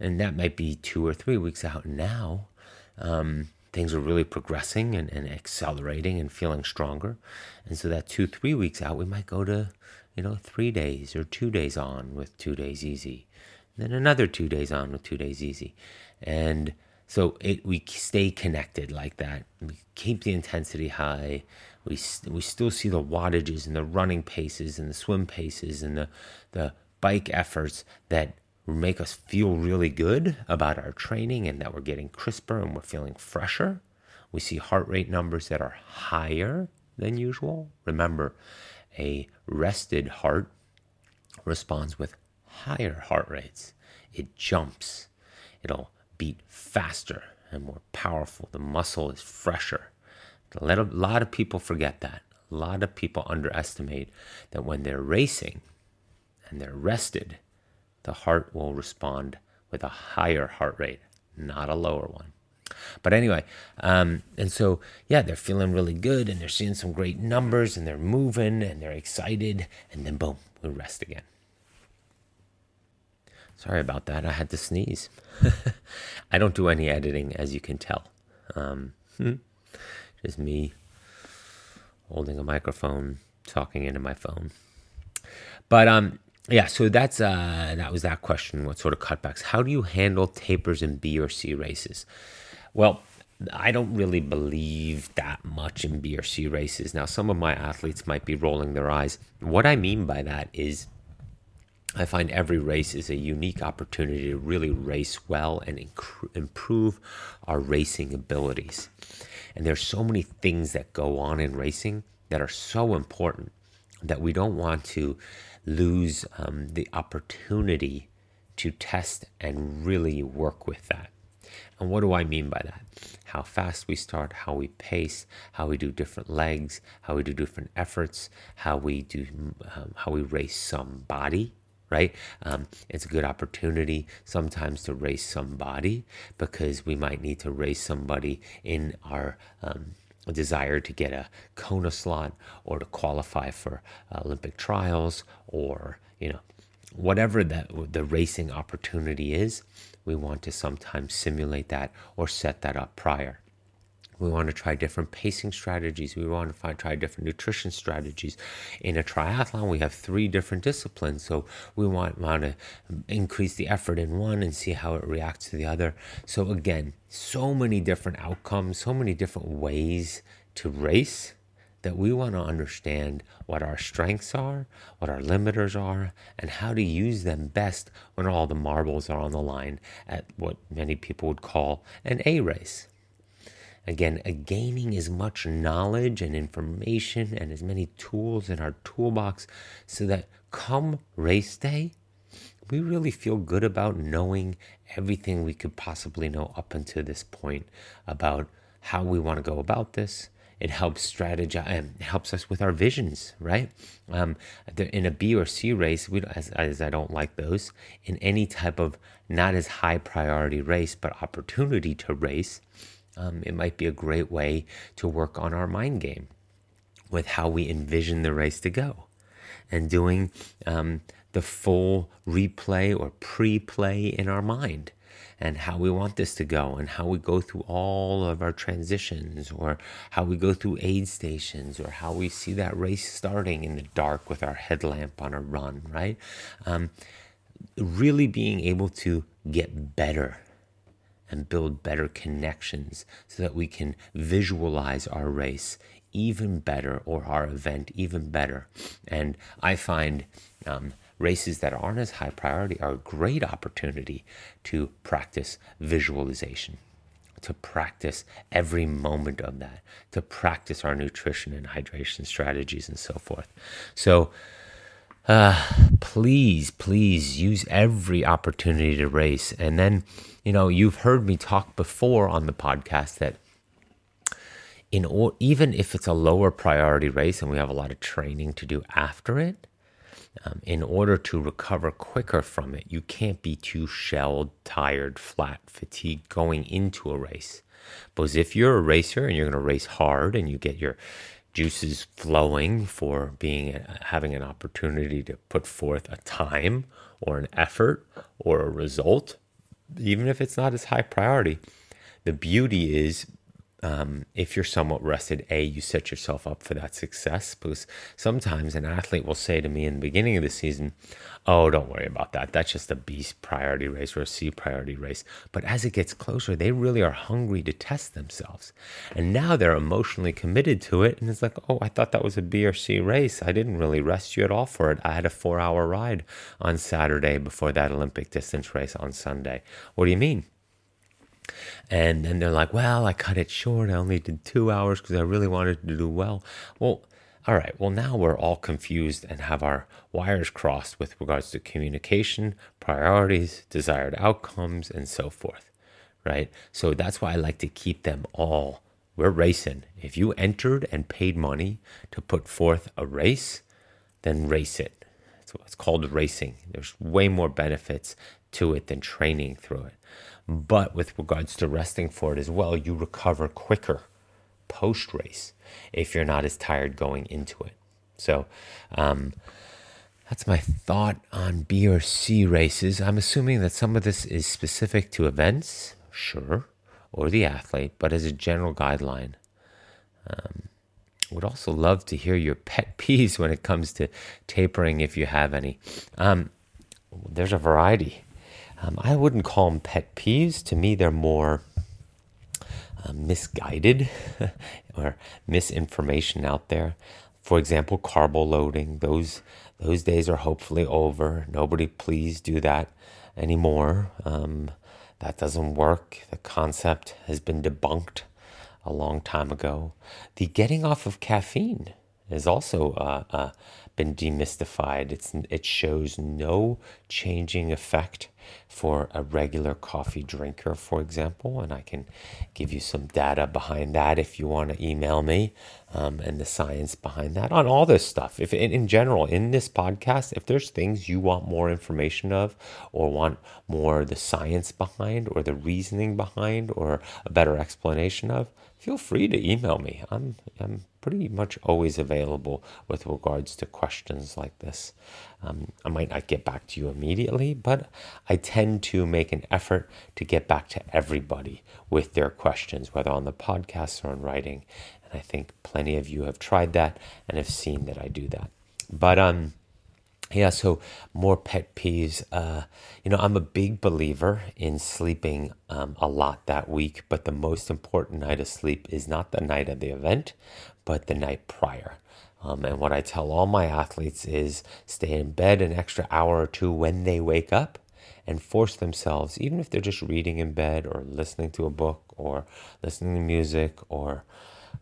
And that might be two or three weeks out now. Um, things are really progressing and, and accelerating and feeling stronger. And so that two, three weeks out, we might go to, you know, three days or two days on with two days easy. And then another two days on with two days easy. And so it, we stay connected like that. We keep the intensity high. We, we still see the wattages and the running paces and the swim paces and the, the bike efforts that make us feel really good about our training and that we're getting crisper and we're feeling fresher. We see heart rate numbers that are higher than usual. Remember, a rested heart responds with higher heart rates. It jumps. It'll beat faster and more powerful. The muscle is fresher. A lot of people forget that. A lot of people underestimate that when they're racing and they're rested, the heart will respond with a higher heart rate, not a lower one. But anyway, um, and so yeah, they're feeling really good and they're seeing some great numbers and they're moving and they're excited, and then boom, we rest again. Sorry about that. I had to sneeze. I don't do any editing, as you can tell. Um, hmm, just me holding a microphone, talking into my phone. But um, yeah, so that's uh, that was that question. What sort of cutbacks? How do you handle tapers in B or C races? Well, I don't really believe that much in B or C races. Now, some of my athletes might be rolling their eyes. What I mean by that is I find every race is a unique opportunity to really race well and inc- improve our racing abilities. And there's so many things that go on in racing that are so important that we don't want to lose um, the opportunity to test and really work with that. And what do I mean by that? How fast we start, how we pace, how we do different legs, how we do different efforts, how we do, um, how we race somebody, right? Um, it's a good opportunity sometimes to race somebody because we might need to race somebody in our um, desire to get a Kona slot or to qualify for uh, Olympic trials or, you know, whatever that the racing opportunity is, we want to sometimes simulate that or set that up prior. We want to try different pacing strategies. We want to find, try different nutrition strategies. In a triathlon, we have three different disciplines. So we want, want to increase the effort in one and see how it reacts to the other. So, again, so many different outcomes, so many different ways to race that we want to understand what our strengths are, what our limiters are, and how to use them best when all the marbles are on the line at what many people would call an A race. Again, gaining as much knowledge and information and as many tools in our toolbox so that come race day, we really feel good about knowing everything we could possibly know up until this point about how we want to go about this. It helps strategize and it helps us with our visions, right? Um, in a B or C race, we as, as I don't like those. In any type of not as high priority race, but opportunity to race, um, it might be a great way to work on our mind game with how we envision the race to go and doing um, the full replay or pre play in our mind and how we want this to go and how we go through all of our transitions or how we go through aid stations or how we see that race starting in the dark with our headlamp on a run, right? Um, really being able to get better and build better connections so that we can visualize our race even better or our event even better. And I find um, races that aren't as high priority are a great opportunity to practice visualization. To practice every moment of that, to practice our nutrition and hydration strategies and so forth. So, uh, please, please use every opportunity to race. And then, you know, you've heard me talk before on the podcast that in or, even if it's a lower priority race and we have a lot of training to do after it, um, in order to recover quicker from it, you can't be too shelled, tired, flat, fatigued going into a race. Because if you're a racer and you're going to race hard and you get your juices flowing for being having an opportunity to put forth a time or an effort or a result even if it's not as high priority. The beauty is um, if you're somewhat rested, A, you set yourself up for that success. Because sometimes an athlete will say to me in the beginning of the season, Oh, don't worry about that. That's just a B priority race or a C priority race. But as it gets closer, they really are hungry to test themselves. And now they're emotionally committed to it. And it's like, Oh, I thought that was a B or C race. I didn't really rest you at all for it. I had a four hour ride on Saturday before that Olympic distance race on Sunday. What do you mean? And then they're like, well, I cut it short. I only did two hours because I really wanted to do well. Well, all right, well, now we're all confused and have our wires crossed with regards to communication, priorities, desired outcomes, and so forth, right? So that's why I like to keep them all. We're racing. If you entered and paid money to put forth a race, then race it. It's called racing. There's way more benefits to it than training through it. But with regards to resting for it as well, you recover quicker post race if you're not as tired going into it. So, um, that's my thought on B or C races. I'm assuming that some of this is specific to events, sure, or the athlete, but as a general guideline. Um, would also love to hear your pet peeves when it comes to tapering, if you have any. Um, there's a variety. Um, I wouldn't call them pet peeves. To me, they're more uh, misguided or misinformation out there. For example, carbo loading. Those those days are hopefully over. Nobody, please do that anymore. Um, that doesn't work. The concept has been debunked a long time ago. The getting off of caffeine has also uh, uh, been demystified. It's, it shows no changing effect for a regular coffee drinker, for example. And I can give you some data behind that if you want to email me um, and the science behind that on all this stuff. If in, in general, in this podcast, if there's things you want more information of or want more the science behind or the reasoning behind or a better explanation of, feel free to email me. I'm, I'm pretty much always available with regards to questions like this. Um, I might not get back to you immediately, but I tend to make an effort to get back to everybody with their questions, whether on the podcast or in writing. And I think plenty of you have tried that and have seen that I do that. But um, yeah, so more pet peeves. Uh, you know, I'm a big believer in sleeping um, a lot that week, but the most important night of sleep is not the night of the event, but the night prior. Um, and what I tell all my athletes is stay in bed an extra hour or two when they wake up and force themselves, even if they're just reading in bed or listening to a book or listening to music or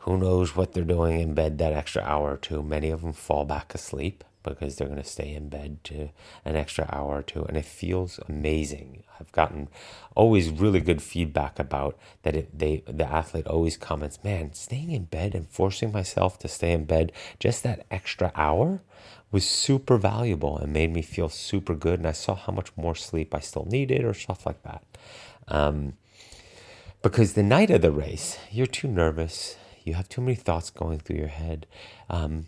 who knows what they're doing in bed that extra hour or two. Many of them fall back asleep because they're going to stay in bed to an extra hour or two and it feels amazing. I've gotten always really good feedback about that it, they the athlete always comments man staying in bed and forcing myself to stay in bed just that extra hour was super valuable and made me feel super good and i saw how much more sleep i still needed or stuff like that. Um, because the night of the race you're too nervous. You have too many thoughts going through your head. Um,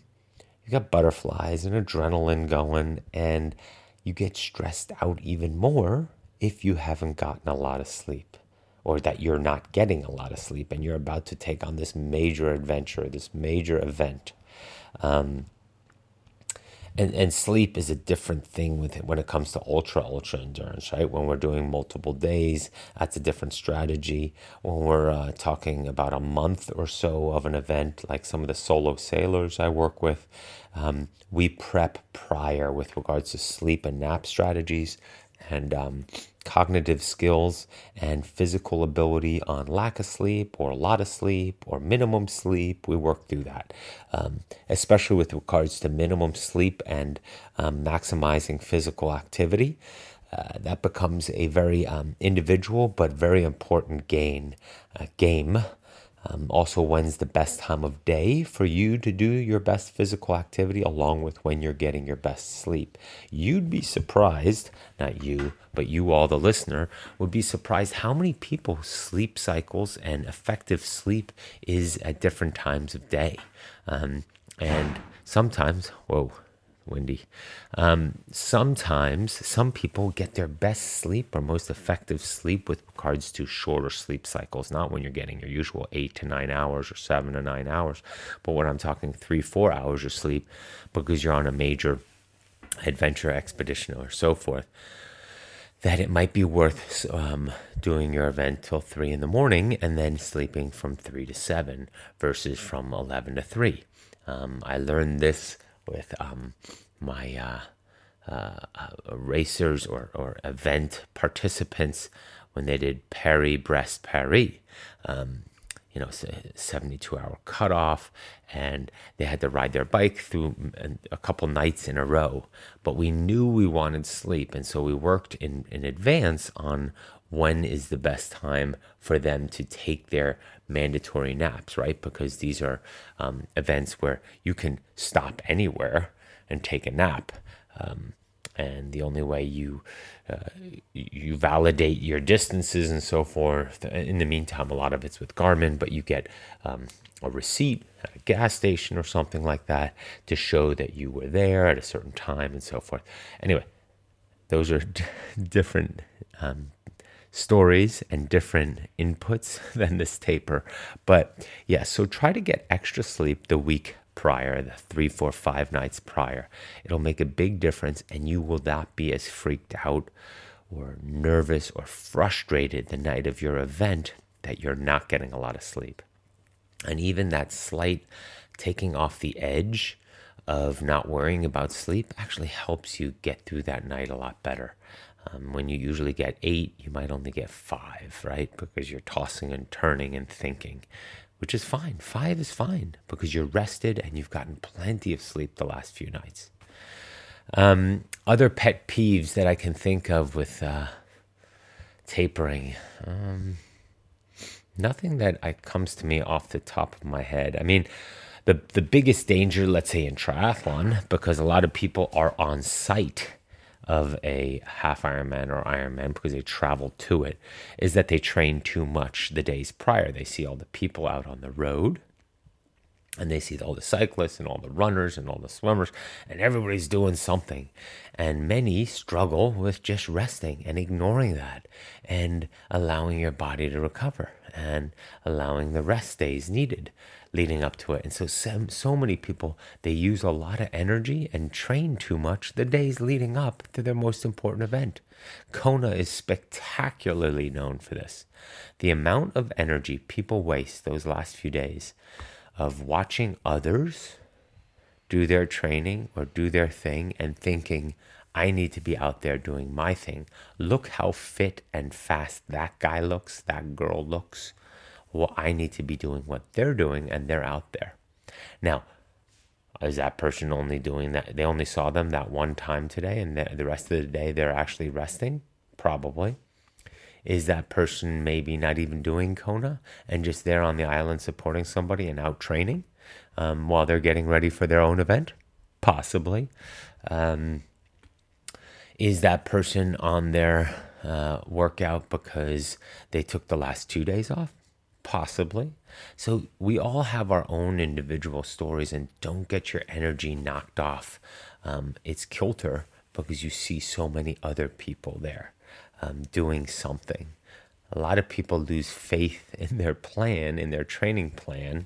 you got butterflies and adrenaline going, and you get stressed out even more if you haven't gotten a lot of sleep or that you're not getting a lot of sleep and you're about to take on this major adventure, this major event. Um, and and sleep is a different thing with it when it comes to ultra ultra endurance right? When we're doing multiple days that's a different strategy. When we're uh, talking about a month or so of an event like some of the solo sailors i work with um, we prep prior with regards to sleep and nap strategies. And um, cognitive skills and physical ability on lack of sleep or a lot of sleep or minimum sleep. We work through that, um, especially with regards to minimum sleep and um, maximizing physical activity. Uh, that becomes a very um, individual but very important gain uh, game um, also, when's the best time of day for you to do your best physical activity, along with when you're getting your best sleep? You'd be surprised, not you, but you, all the listener, would be surprised how many people sleep cycles and effective sleep is at different times of day. Um, and sometimes, whoa, windy. Um, sometimes some people get their best sleep or most effective sleep with regards to shorter sleep cycles, not when you're getting your usual eight to nine hours or seven to nine hours, but when I'm talking three, four hours of sleep because you're on a major adventure expedition or so forth. That it might be worth um, doing your event till three in the morning and then sleeping from three to seven versus from 11 to three. Um, I learned this with um, my uh, uh, uh, racers or, or event participants when they did Paris Brest Paris. Um, you know, 72 hour cutoff, and they had to ride their bike through a couple nights in a row. But we knew we wanted sleep, and so we worked in, in advance on when is the best time for them to take their mandatory naps, right? Because these are um, events where you can stop anywhere and take a nap. Um, and the only way you uh, you validate your distances and so forth. In the meantime, a lot of it's with Garmin, but you get um, a receipt at a gas station or something like that to show that you were there at a certain time and so forth. Anyway, those are d- different um, stories and different inputs than this taper. But yeah, so try to get extra sleep the week prior, the three, four, five nights prior. It'll make a big difference, and you will not be as freaked out or nervous or frustrated the night of your event that you're not getting a lot of sleep. And even that slight taking off the edge of not worrying about sleep actually helps you get through that night a lot better. Um, when you usually get eight, you might only get five, right? Because you're tossing and turning and thinking which is fine. Five is fine because you're rested and you've gotten plenty of sleep the last few nights. Um, other pet peeves that I can think of with uh, tapering. Um, nothing that I, comes to me off the top of my head. I mean, the the biggest danger, let's say in triathlon, because a lot of people are on site of a half Ironman or Ironman because they travel to it is that they train too much the days prior. They see all the people out on the road and they see all the cyclists and all the runners and all the swimmers and everybody's doing something and many struggle with just resting and ignoring that and allowing your body to recover and allowing the rest days needed leading up to it. And so, so, so many people, they use a lot of energy and train too much the days leading up to their most important event. Kona is spectacularly known for this. The amount of energy people waste those last few days of watching others do their training or do their thing and thinking, I need to be out there doing my thing. Look how fit and fast that guy looks, that girl looks well, I need to be doing what they're doing and they're out there. Now, is that person only doing that? They only saw them that one time today and the rest of the day they're actually resting? Probably. Is that person maybe not even doing Kona and just there on the island supporting somebody and out training um, while they're getting ready for their own event? Possibly. Um, is that person on their uh, workout because they took the last two days off? Possibly. So we all have our own individual stories, and don't get your energy knocked off. Um, it's kilter because you see so many other people there um, doing something. A lot of people lose faith in their plan, in their training plan,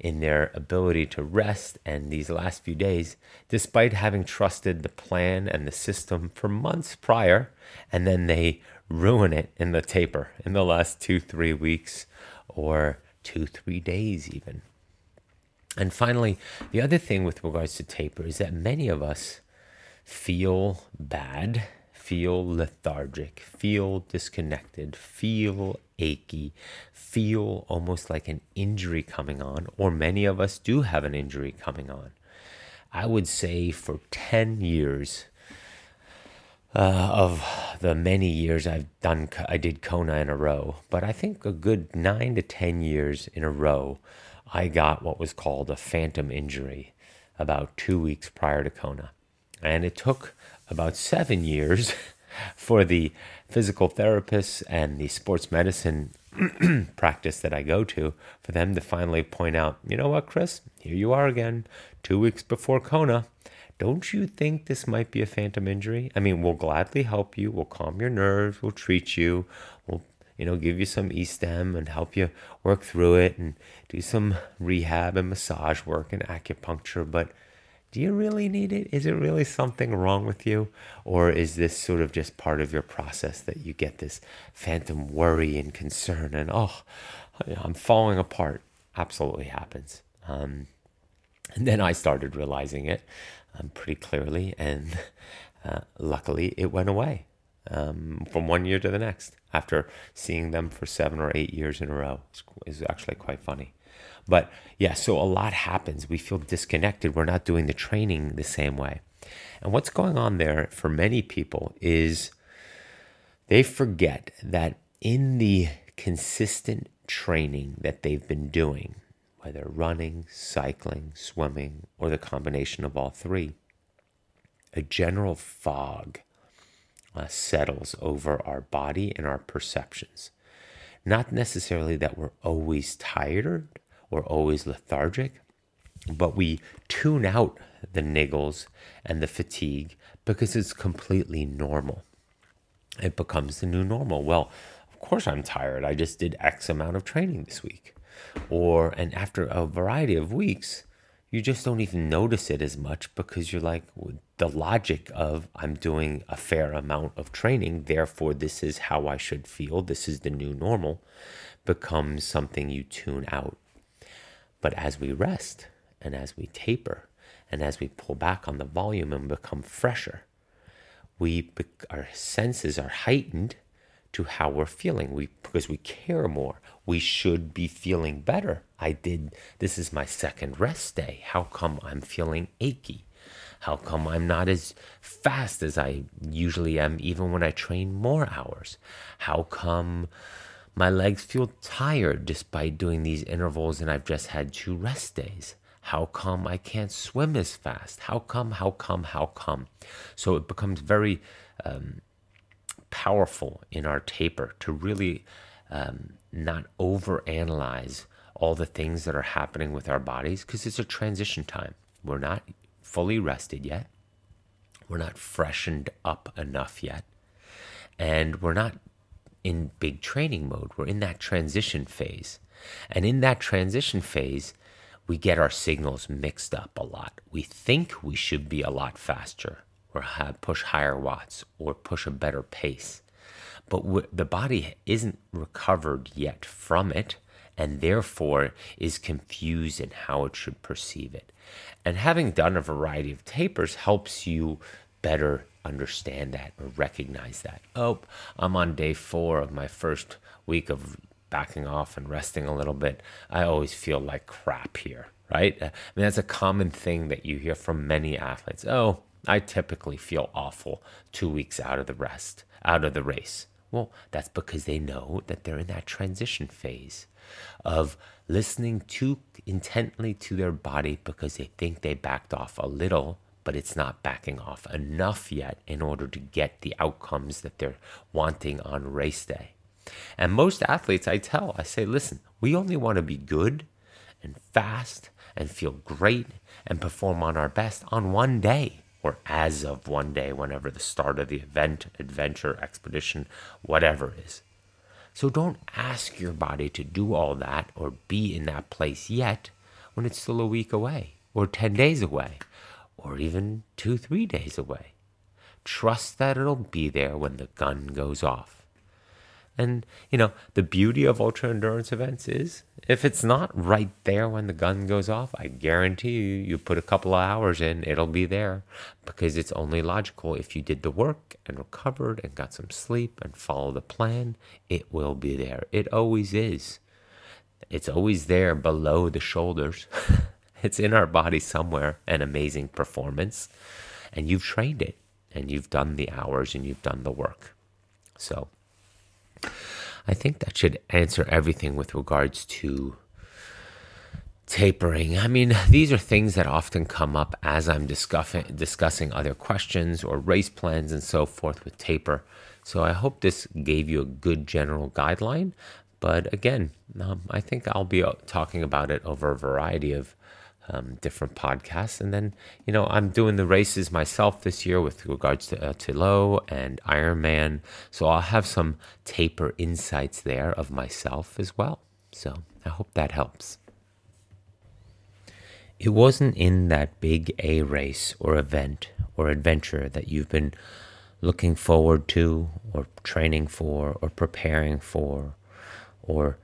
in their ability to rest. And these last few days, despite having trusted the plan and the system for months prior, and then they ruin it in the taper in the last two, three weeks or two, three days, even. And finally, the other thing with regards to taper is that many of us feel bad, feel lethargic, feel disconnected, feel achy, feel almost like an injury coming on, or many of us do have an injury coming on. I would say for 10 years, uh, of the many years I've done, I did Kona in a row, but I think a good nine to 10 years in a row, I got what was called a phantom injury about two weeks prior to Kona. And it took about seven years for the physical therapists and the sports medicine practice that I go to for them to finally point out, you know what, Chris, here you are again, two weeks before Kona don't you think this might be a phantom injury? I mean, we'll gladly help you. We'll calm your nerves. We'll treat you. We'll, you know, give you some e-stim and help you work through it and do some rehab and massage work and acupuncture. But do you really need it? Is it really something wrong with you? Or is this sort of just part of your process that you get this phantom worry and concern and, oh, I'm falling apart? Absolutely happens. Um, and then I started realizing it um, pretty clearly, and uh, luckily it went away. um, from one year to the next after seeing them for seven or eight years in a row. It's, it's actually quite funny. But yeah, so a lot happens. We feel disconnected. We're not doing the training the same way. And what's going on there for many people is they forget that in the consistent training that they've been doing, whether running, cycling, swimming, or the combination of all three, a general fog uh, settles over our body and our perceptions. Not necessarily that we're always tired or always lethargic, but we tune out the niggles and the fatigue because it's completely normal. It becomes the new normal. Well, of course I'm tired. I just did X amount of training this week or and after a variety of weeks you just don't even notice it as much because you're like the logic of i'm doing a fair amount of training therefore this is how i should feel this is the new normal becomes something you tune out. But as we rest and as we taper and as we pull back on the volume and become fresher we our senses are heightened to how we're feeling. We because we care more. We should be feeling better. I did this is my second rest day. How come i'm feeling achy? How come i'm not as fast as i usually am even when i train more hours? How come my legs feel tired despite doing these intervals and i've just had two rest days? How come i can't swim as fast? How come how come how come? So it becomes very um, powerful in our taper to really um, not overanalyze all the things that are happening with our bodies because it's a transition time. We're not fully rested yet. We're not freshened up enough yet. And we're not in big training mode. We're in that transition phase. And in that transition phase, we get our signals mixed up a lot. We think we should be a lot faster or have, push higher watts or push a better pace. But w- the body isn't recovered yet from it and therefore is confused in how it should perceive it. And having done a variety of tapers helps you better understand that or recognize that. Oh, I'm on day four of my first week of backing off and resting a little bit. I always feel like crap here, right? I mean, that's a common thing that you hear from many athletes. Oh, I typically feel awful two weeks out of the rest, out of the race. Well, that's because they know that they're in that transition phase of listening too intently to their body because they think they backed off a little, but it's not backing off enough yet in order to get the outcomes that they're wanting on race day. And most athletes, I tell, I say, listen, we only want to be good and fast and feel great and perform on our best on one day or as of one day, whenever the start of the event, adventure, expedition, whatever is. So don't ask your body to do all that or be in that place yet when it's still a week away, or 10 days away, or even two, three days away. Trust that it'll be there when the gun goes off. And, you know, the beauty of ultra endurance events is if it's not right there when the gun goes off, I guarantee you, you put a couple of hours in, it'll be there because it's only logical. If you did the work and recovered and got some sleep and follow the plan, it will be there. It always is. It's always there below the shoulders. it's in our body somewhere, an amazing performance. And you've trained it and you've done the hours and you've done the work. So, I think that should answer everything with regards to tapering. I mean, these are things that often come up as I'm discussing discussing other questions or race plans and so forth with taper. So I hope this gave you a good general guideline. But again, um, I think I'll be uh, talking about it over a variety of um, different podcasts. And then, you know, I'm doing the races myself this year with regards to uh, Tilo and Ironman. So I'll have some taper insights there of myself as well. So I hope that helps. It wasn't in that big A race or event or adventure that you've been looking forward to or training for or preparing for or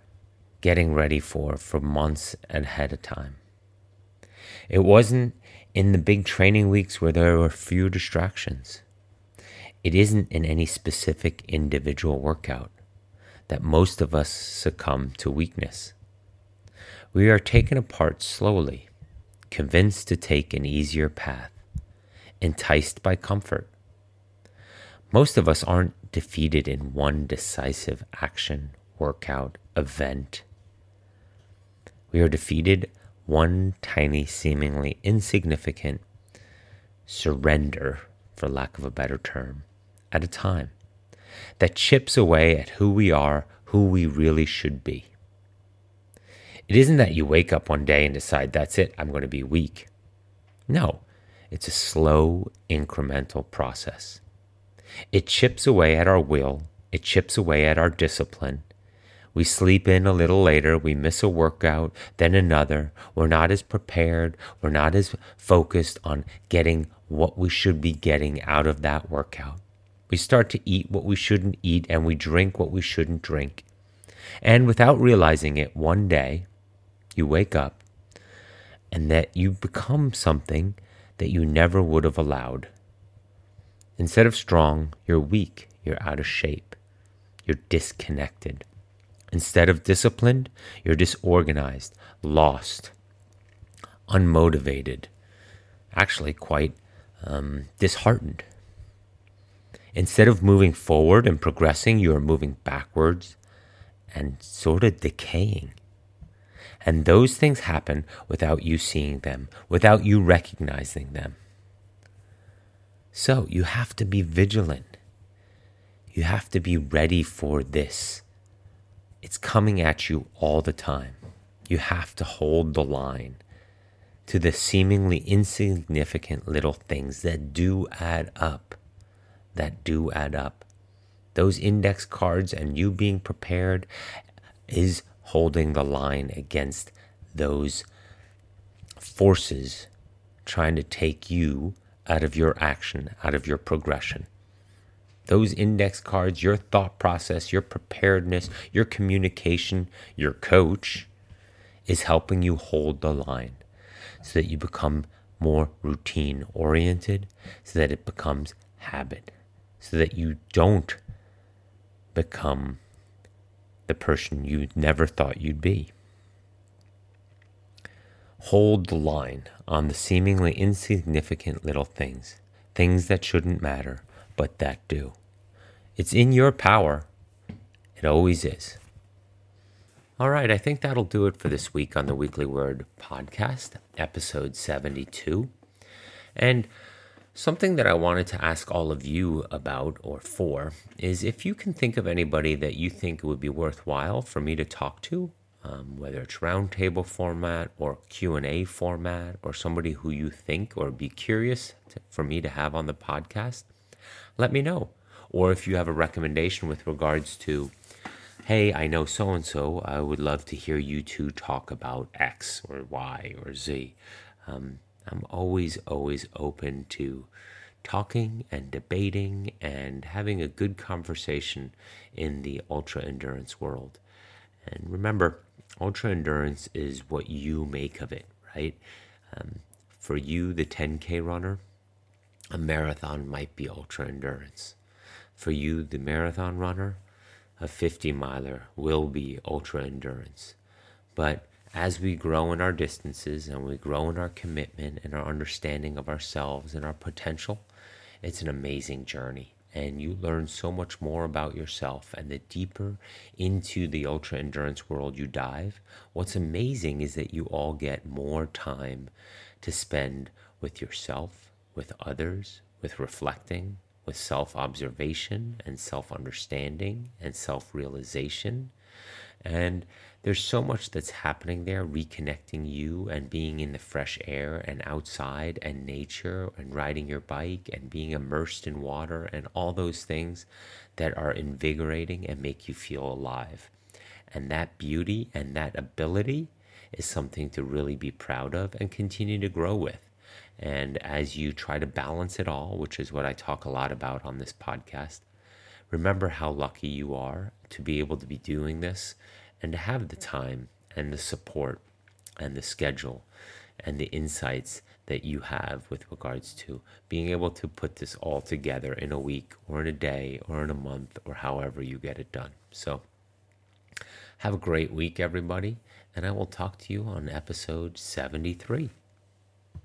getting ready for for months ahead of time. It wasn't in the big training weeks where there were few distractions. It isn't in any specific individual workout that most of us succumb to weakness. We are taken apart slowly, convinced to take an easier path, enticed by comfort. Most of us aren't defeated in one decisive action, workout, event. We are defeated one tiny, seemingly insignificant surrender, for lack of a better term, at a time that chips away at who we are, who we really should be. It isn't that you wake up one day and decide, that's it, I'm going to be weak. No, it's a slow, incremental process. It chips away at our will, it chips away at our discipline. We sleep in a little later, we miss a workout, then another. We're not as prepared, we're not as focused on getting what we should be getting out of that workout. We start to eat what we shouldn't eat and we drink what we shouldn't drink. And without realizing it, one day you wake up and that you become something that you never would have allowed. Instead of strong, you're weak, you're out of shape, you're disconnected. Instead of disciplined, you're disorganized, lost, unmotivated, actually quite um, disheartened. Instead of moving forward and progressing, you are moving backwards and sort of decaying. And those things happen without you seeing them, without you recognizing them. So you have to be vigilant. You have to be ready for this. It's coming at you all the time. You have to hold the line to the seemingly insignificant little things that do add up that do add up. Those index cards and you being prepared is holding the line against those forces trying to take you out of your action, out of your progression. Those index cards, your thought process, your preparedness, your communication, your coach is helping you hold the line so that you become more routine oriented, so that it becomes habit so that you don't become the person you never thought you'd be. Hold the line on the seemingly insignificant little things, things that shouldn't matter, but that do. It's in your power. It always is. All right, I think that'll do it for this week on the Weekly Word podcast, episode 72. And Something that I wanted to ask all of you about or for is if you can think of anybody that you think it would be worthwhile for me to talk to, um, whether it's roundtable format or Q&A format or somebody who you think or be curious to, for me to have on the podcast, let me know. Or if you have a recommendation with regards to, hey, I know so and so, I would love to hear you two talk about X or Y or Z. Um, I'm always, always open to talking and debating and having a good conversation in the ultra endurance world. And remember, ultra endurance is what you make of it, right? Um, for you, the 10K runner, a marathon might be ultra endurance. For you, the marathon runner, a 50 miler will be ultra endurance. But as we grow in our distances and we grow in our commitment and our understanding of ourselves and our potential, it's an amazing journey. And you learn so much more about yourself. And the deeper into the ultra endurance world you dive, what's amazing is that you all get more time to spend with yourself, with others, with reflecting, with self observation and self understanding and self realization. And there's so much that's happening there, reconnecting you and being in the fresh air and outside and nature and riding your bike and being immersed in water and all those things that are invigorating and make you feel alive. And that beauty and that ability is something to really be proud of and continue to grow with. And as you try to balance it all, which is what I talk a lot about on this podcast, remember how lucky you are to be able to be doing this and to have the time and the support and the schedule and the insights that you have with regards to being able to put this all together in a week or in a day or in a month or however you get it done. So, have a great week, everybody, and I will talk to you on episode 73.